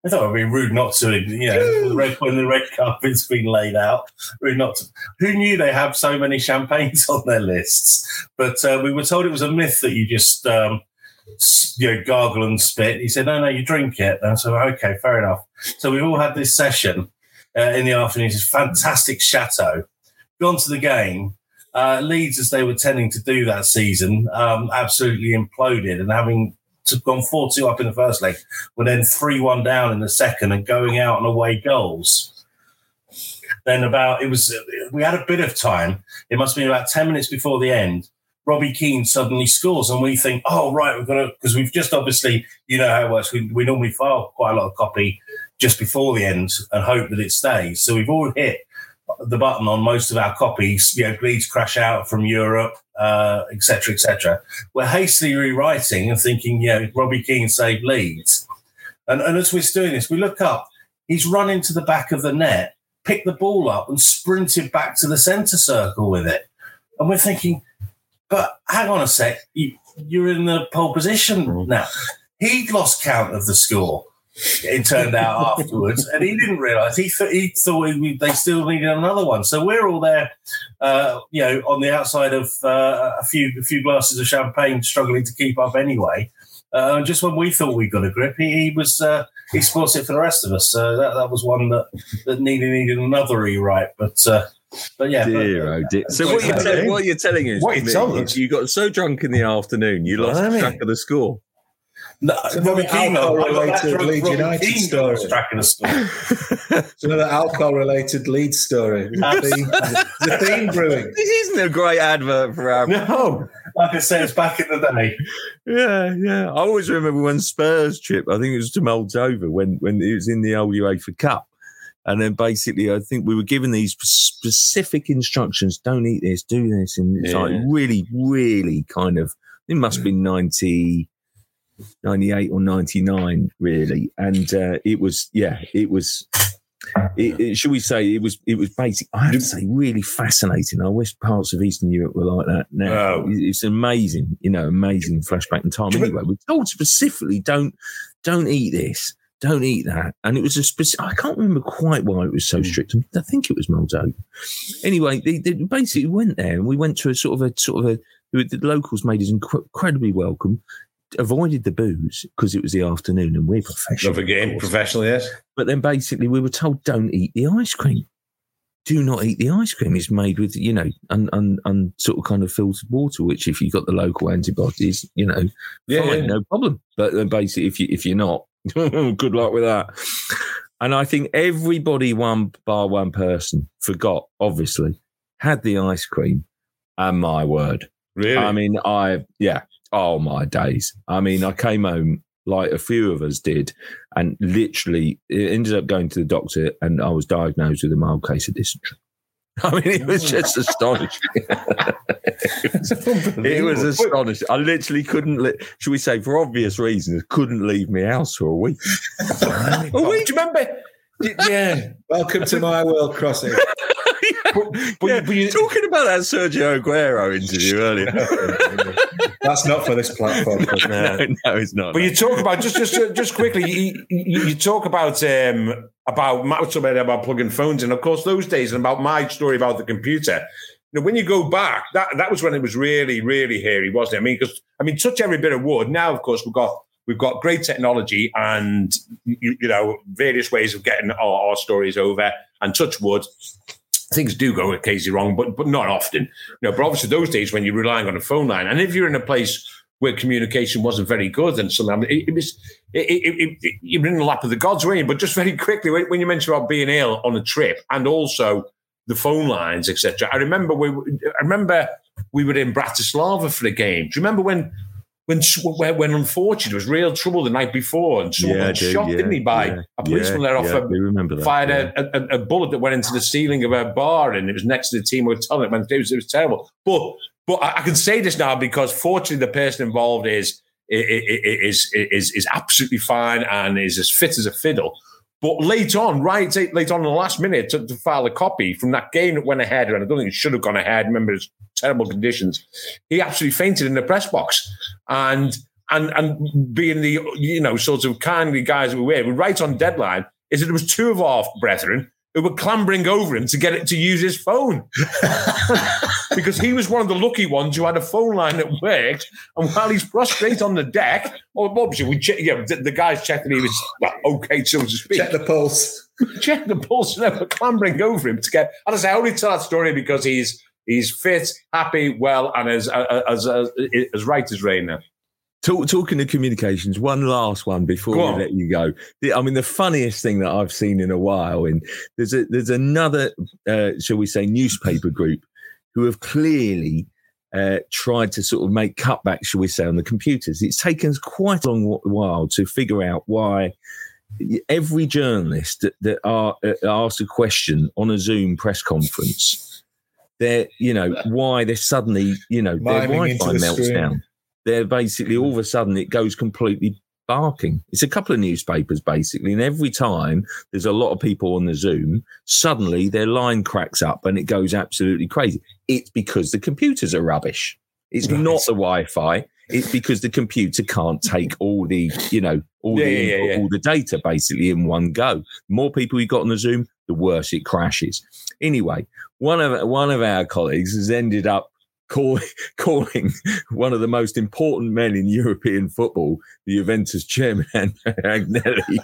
I thought it would be rude not to, you know, the red, when the red carpet's been laid out. Rude not to. Who knew they have so many champagnes on their lists? But uh, we were told it was a myth that you just, um, you know, gargle and spit. He said, no, no, you drink it. And said, okay, fair enough. So we've all had this session uh, in the afternoon. It's fantastic chateau. Gone to the game. Uh, Leeds, as they were tending to do that season, um, absolutely imploded and having to gone 4 2 up in the first leg, were then 3 1 down in the second and going out on away goals. Then, about it was, we had a bit of time. It must have been about 10 minutes before the end. Robbie Keane suddenly scores, and we think, oh, right, we've got to, because we've just obviously, you know how it works. We, we normally file quite a lot of copy just before the end and hope that it stays. So we've all hit the button on most of our copies. You know, Leeds crash out from Europe, uh, et cetera, et cetera. We're hastily rewriting and thinking, you know, Robbie Keane saved Leeds. And, and as we're doing this, we look up. He's run into the back of the net, picked the ball up, and sprinted back to the centre circle with it. And we're thinking, but hang on a sec, you, you're in the pole position now. He'd lost count of the score. It turned out (laughs) afterwards, and he didn't realise. He, th- he thought he, they still needed another one. So we're all there, uh, you know, on the outside of uh, a few a few glasses of champagne, struggling to keep up anyway. Uh, and just when we thought we got a grip, he, he was uh, he spoils it for the rest of us. So that, that was one that that needed needed another rewrite. But uh, but yeah, Dear, but, oh dear. So what you're, Okay. telling, what you're telling us, What you're Mick, telling us? you got so drunk in the afternoon, you lost Blimey. track of the score. No, So Robbie another Keane, though, I got that alcohol-related drunk, Leeds Robbie United Keane story. tracking the score. It's (laughs) another alcohol related lead story. The theme, the (laughs) theme brewing. This isn't a great advert for our. No, Like I say, it's back in the day. Yeah, yeah. I always remember when Spurs trip. I think it was to Moldova when when it was in the old UEFA Cup, and then basically I think we were given these specific instructions: don't eat this, do this, and it's like really, really kind of. It must be ninety 98 or 99 really. And uh, it was yeah it was it, it, should we say it was it was basic i have to say really fascinating. I wish parts of eastern europe were like that now. Oh. it's amazing you know amazing flashback in time. Anyway we're told specifically don't don't eat this don't eat that. And it was a specific i can't remember quite why it was so strict. I think it was moldova. Anyway they, they basically went there and we went to a sort of a sort of a the locals made us incredibly welcome avoided the booze because it was the afternoon and we're professional Love a game, professional, yes. But then basically we were told don't eat the ice cream. Do not eat the ice cream. It's made with, you know, un, un, un sort of kind of filtered water, which if you've got the local antibodies, you know, Yeah, fine, yeah. no problem. But then basically if you if you're not, (laughs) good luck with that. And I think everybody one bar one person forgot, obviously, had the ice cream. And my word. Really? I mean, I yeah. Oh my days. I mean, I came home like a few of us did, and literally it ended up going to the doctor, and I was diagnosed with a mild case of dysentery. (laughs) I mean, it was just astonishing. (laughs) (laughs) it was astonishing. I literally couldn't. Li- should we say, for obvious reasons, couldn't leave my house for a week. Oh, wait, do you remember? Yeah. Welcome to my world crossing. but, Yeah, but you, talking about that Sergio Aguero interview earlier. That's not for this platform. (laughs) no, no, it's not. But you talk about just just just quickly. You, you, you talk about um about much about about plugging phones, and of course those days, and about my story about the computer. You know, when you go back, that that was when it was really really hairy, wasn't it? I mean, because I mean, touch every bit of wood. Now, of course, we've got we've got great technology and you, you know various ways of getting our, our stories over. And touch wood, things do go occasionally wrong, but but not often. You know, but obviously those days when you're relying on a phone line, and if you're in a place where communication wasn't very good and something, I mean, it, it was it, it, it, it, you were in the lap of the gods, weren't you? But just very quickly, when, when you mentioned about being ill on a trip and also the phone lines, etc. I remember we I remember we were in Bratislava for the game. Do you remember when? When, when when unfortunate was real trouble the night before and someone Yeah, got do, shot, yeah, didn't he, by yeah, a policeman let off a fired a, a, a bullet that went into the ceiling of a bar and it was next to the team hotel. It went, it was, it was terrible. But but I, I can say this now because fortunately the person involved is is is is absolutely fine and is as fit as a fiddle. But late on, right late on in the last minute to, to file a copy from that game that went ahead, and I don't think it should have gone ahead. Remember, it's terrible conditions. He absolutely fainted in the press box, and and and being the you know sort of kindly guys we were, right on deadline. Is that was two of our brethren who were clambering over him to get it to use his phone (laughs) because he was one of the lucky ones who had a phone line that worked. And while he's prostrate on the deck, well, obviously we check, yeah, the, the guys checked that he was well, okay, so to speak. Check the pulse. (laughs) check the pulse, and they were clambering over him to get. And I say, I only tell that story because he's he's fit, happy, well, and as uh, uh, as as, as right as rain now. Talk, talking to communications, one last one before Go we let you go. The- I mean, the funniest thing that I've seen in a while, and there's a there's another, uh, shall we say, newspaper group who have clearly uh, tried to sort of make cutbacks, shall we say, on the computers. It's taken us quite a long while to figure out why every journalist that, that are uh, asked a question on a Zoom press conference, they're you know (laughs) why they're suddenly you know their Miming into Wi-Fi the melts screen. down they're basically all of mm. a sudden it goes completely barking. It's a couple of newspapers basically, and every time there's a lot of people on the Zoom, suddenly their line cracks up and it goes absolutely crazy. It's because the computers are rubbish. It's Right. not the Wi-Fi. It's because the computer can't take all the, you know, all Yeah, the yeah, yeah, all the data basically in one go. The more people you got on the Zoom, the worse it crashes. Anyway, one of one of our colleagues has ended up call, (laughs) calling one of the most important men in European football, the Juventus chairman (laughs) Agnelli,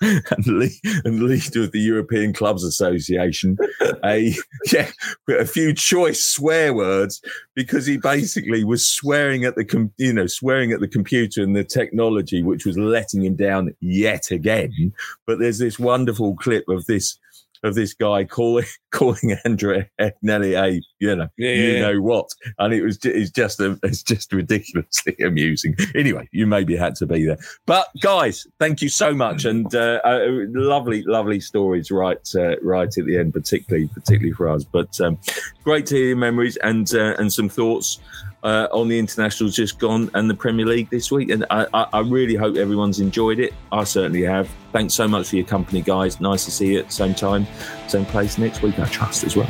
(laughs) and, lead, and leader of the European Clubs Association, a yeah, a few choice swear words because he basically was swearing at the com- you know swearing at the computer and the technology, which was letting him down yet again. But there's this wonderful clip of this of this guy calling (laughs) calling Andrea Agnelli a you know Yeah, you yeah, know what, and it was it's just a, it's just ridiculously (laughs) amusing. Anyway, you maybe had to be there, but guys, thank you so much, and uh, uh, lovely, lovely stories right uh, right at the end, particularly particularly for us. But um, great to hear your memories and uh, and some thoughts uh, on the internationals just gone and the Premier League this week. And I, I, I, really hope everyone's enjoyed it. I certainly have. Thanks so much for your company, guys. Nice to see you at the same time, same place next week, I trust as well.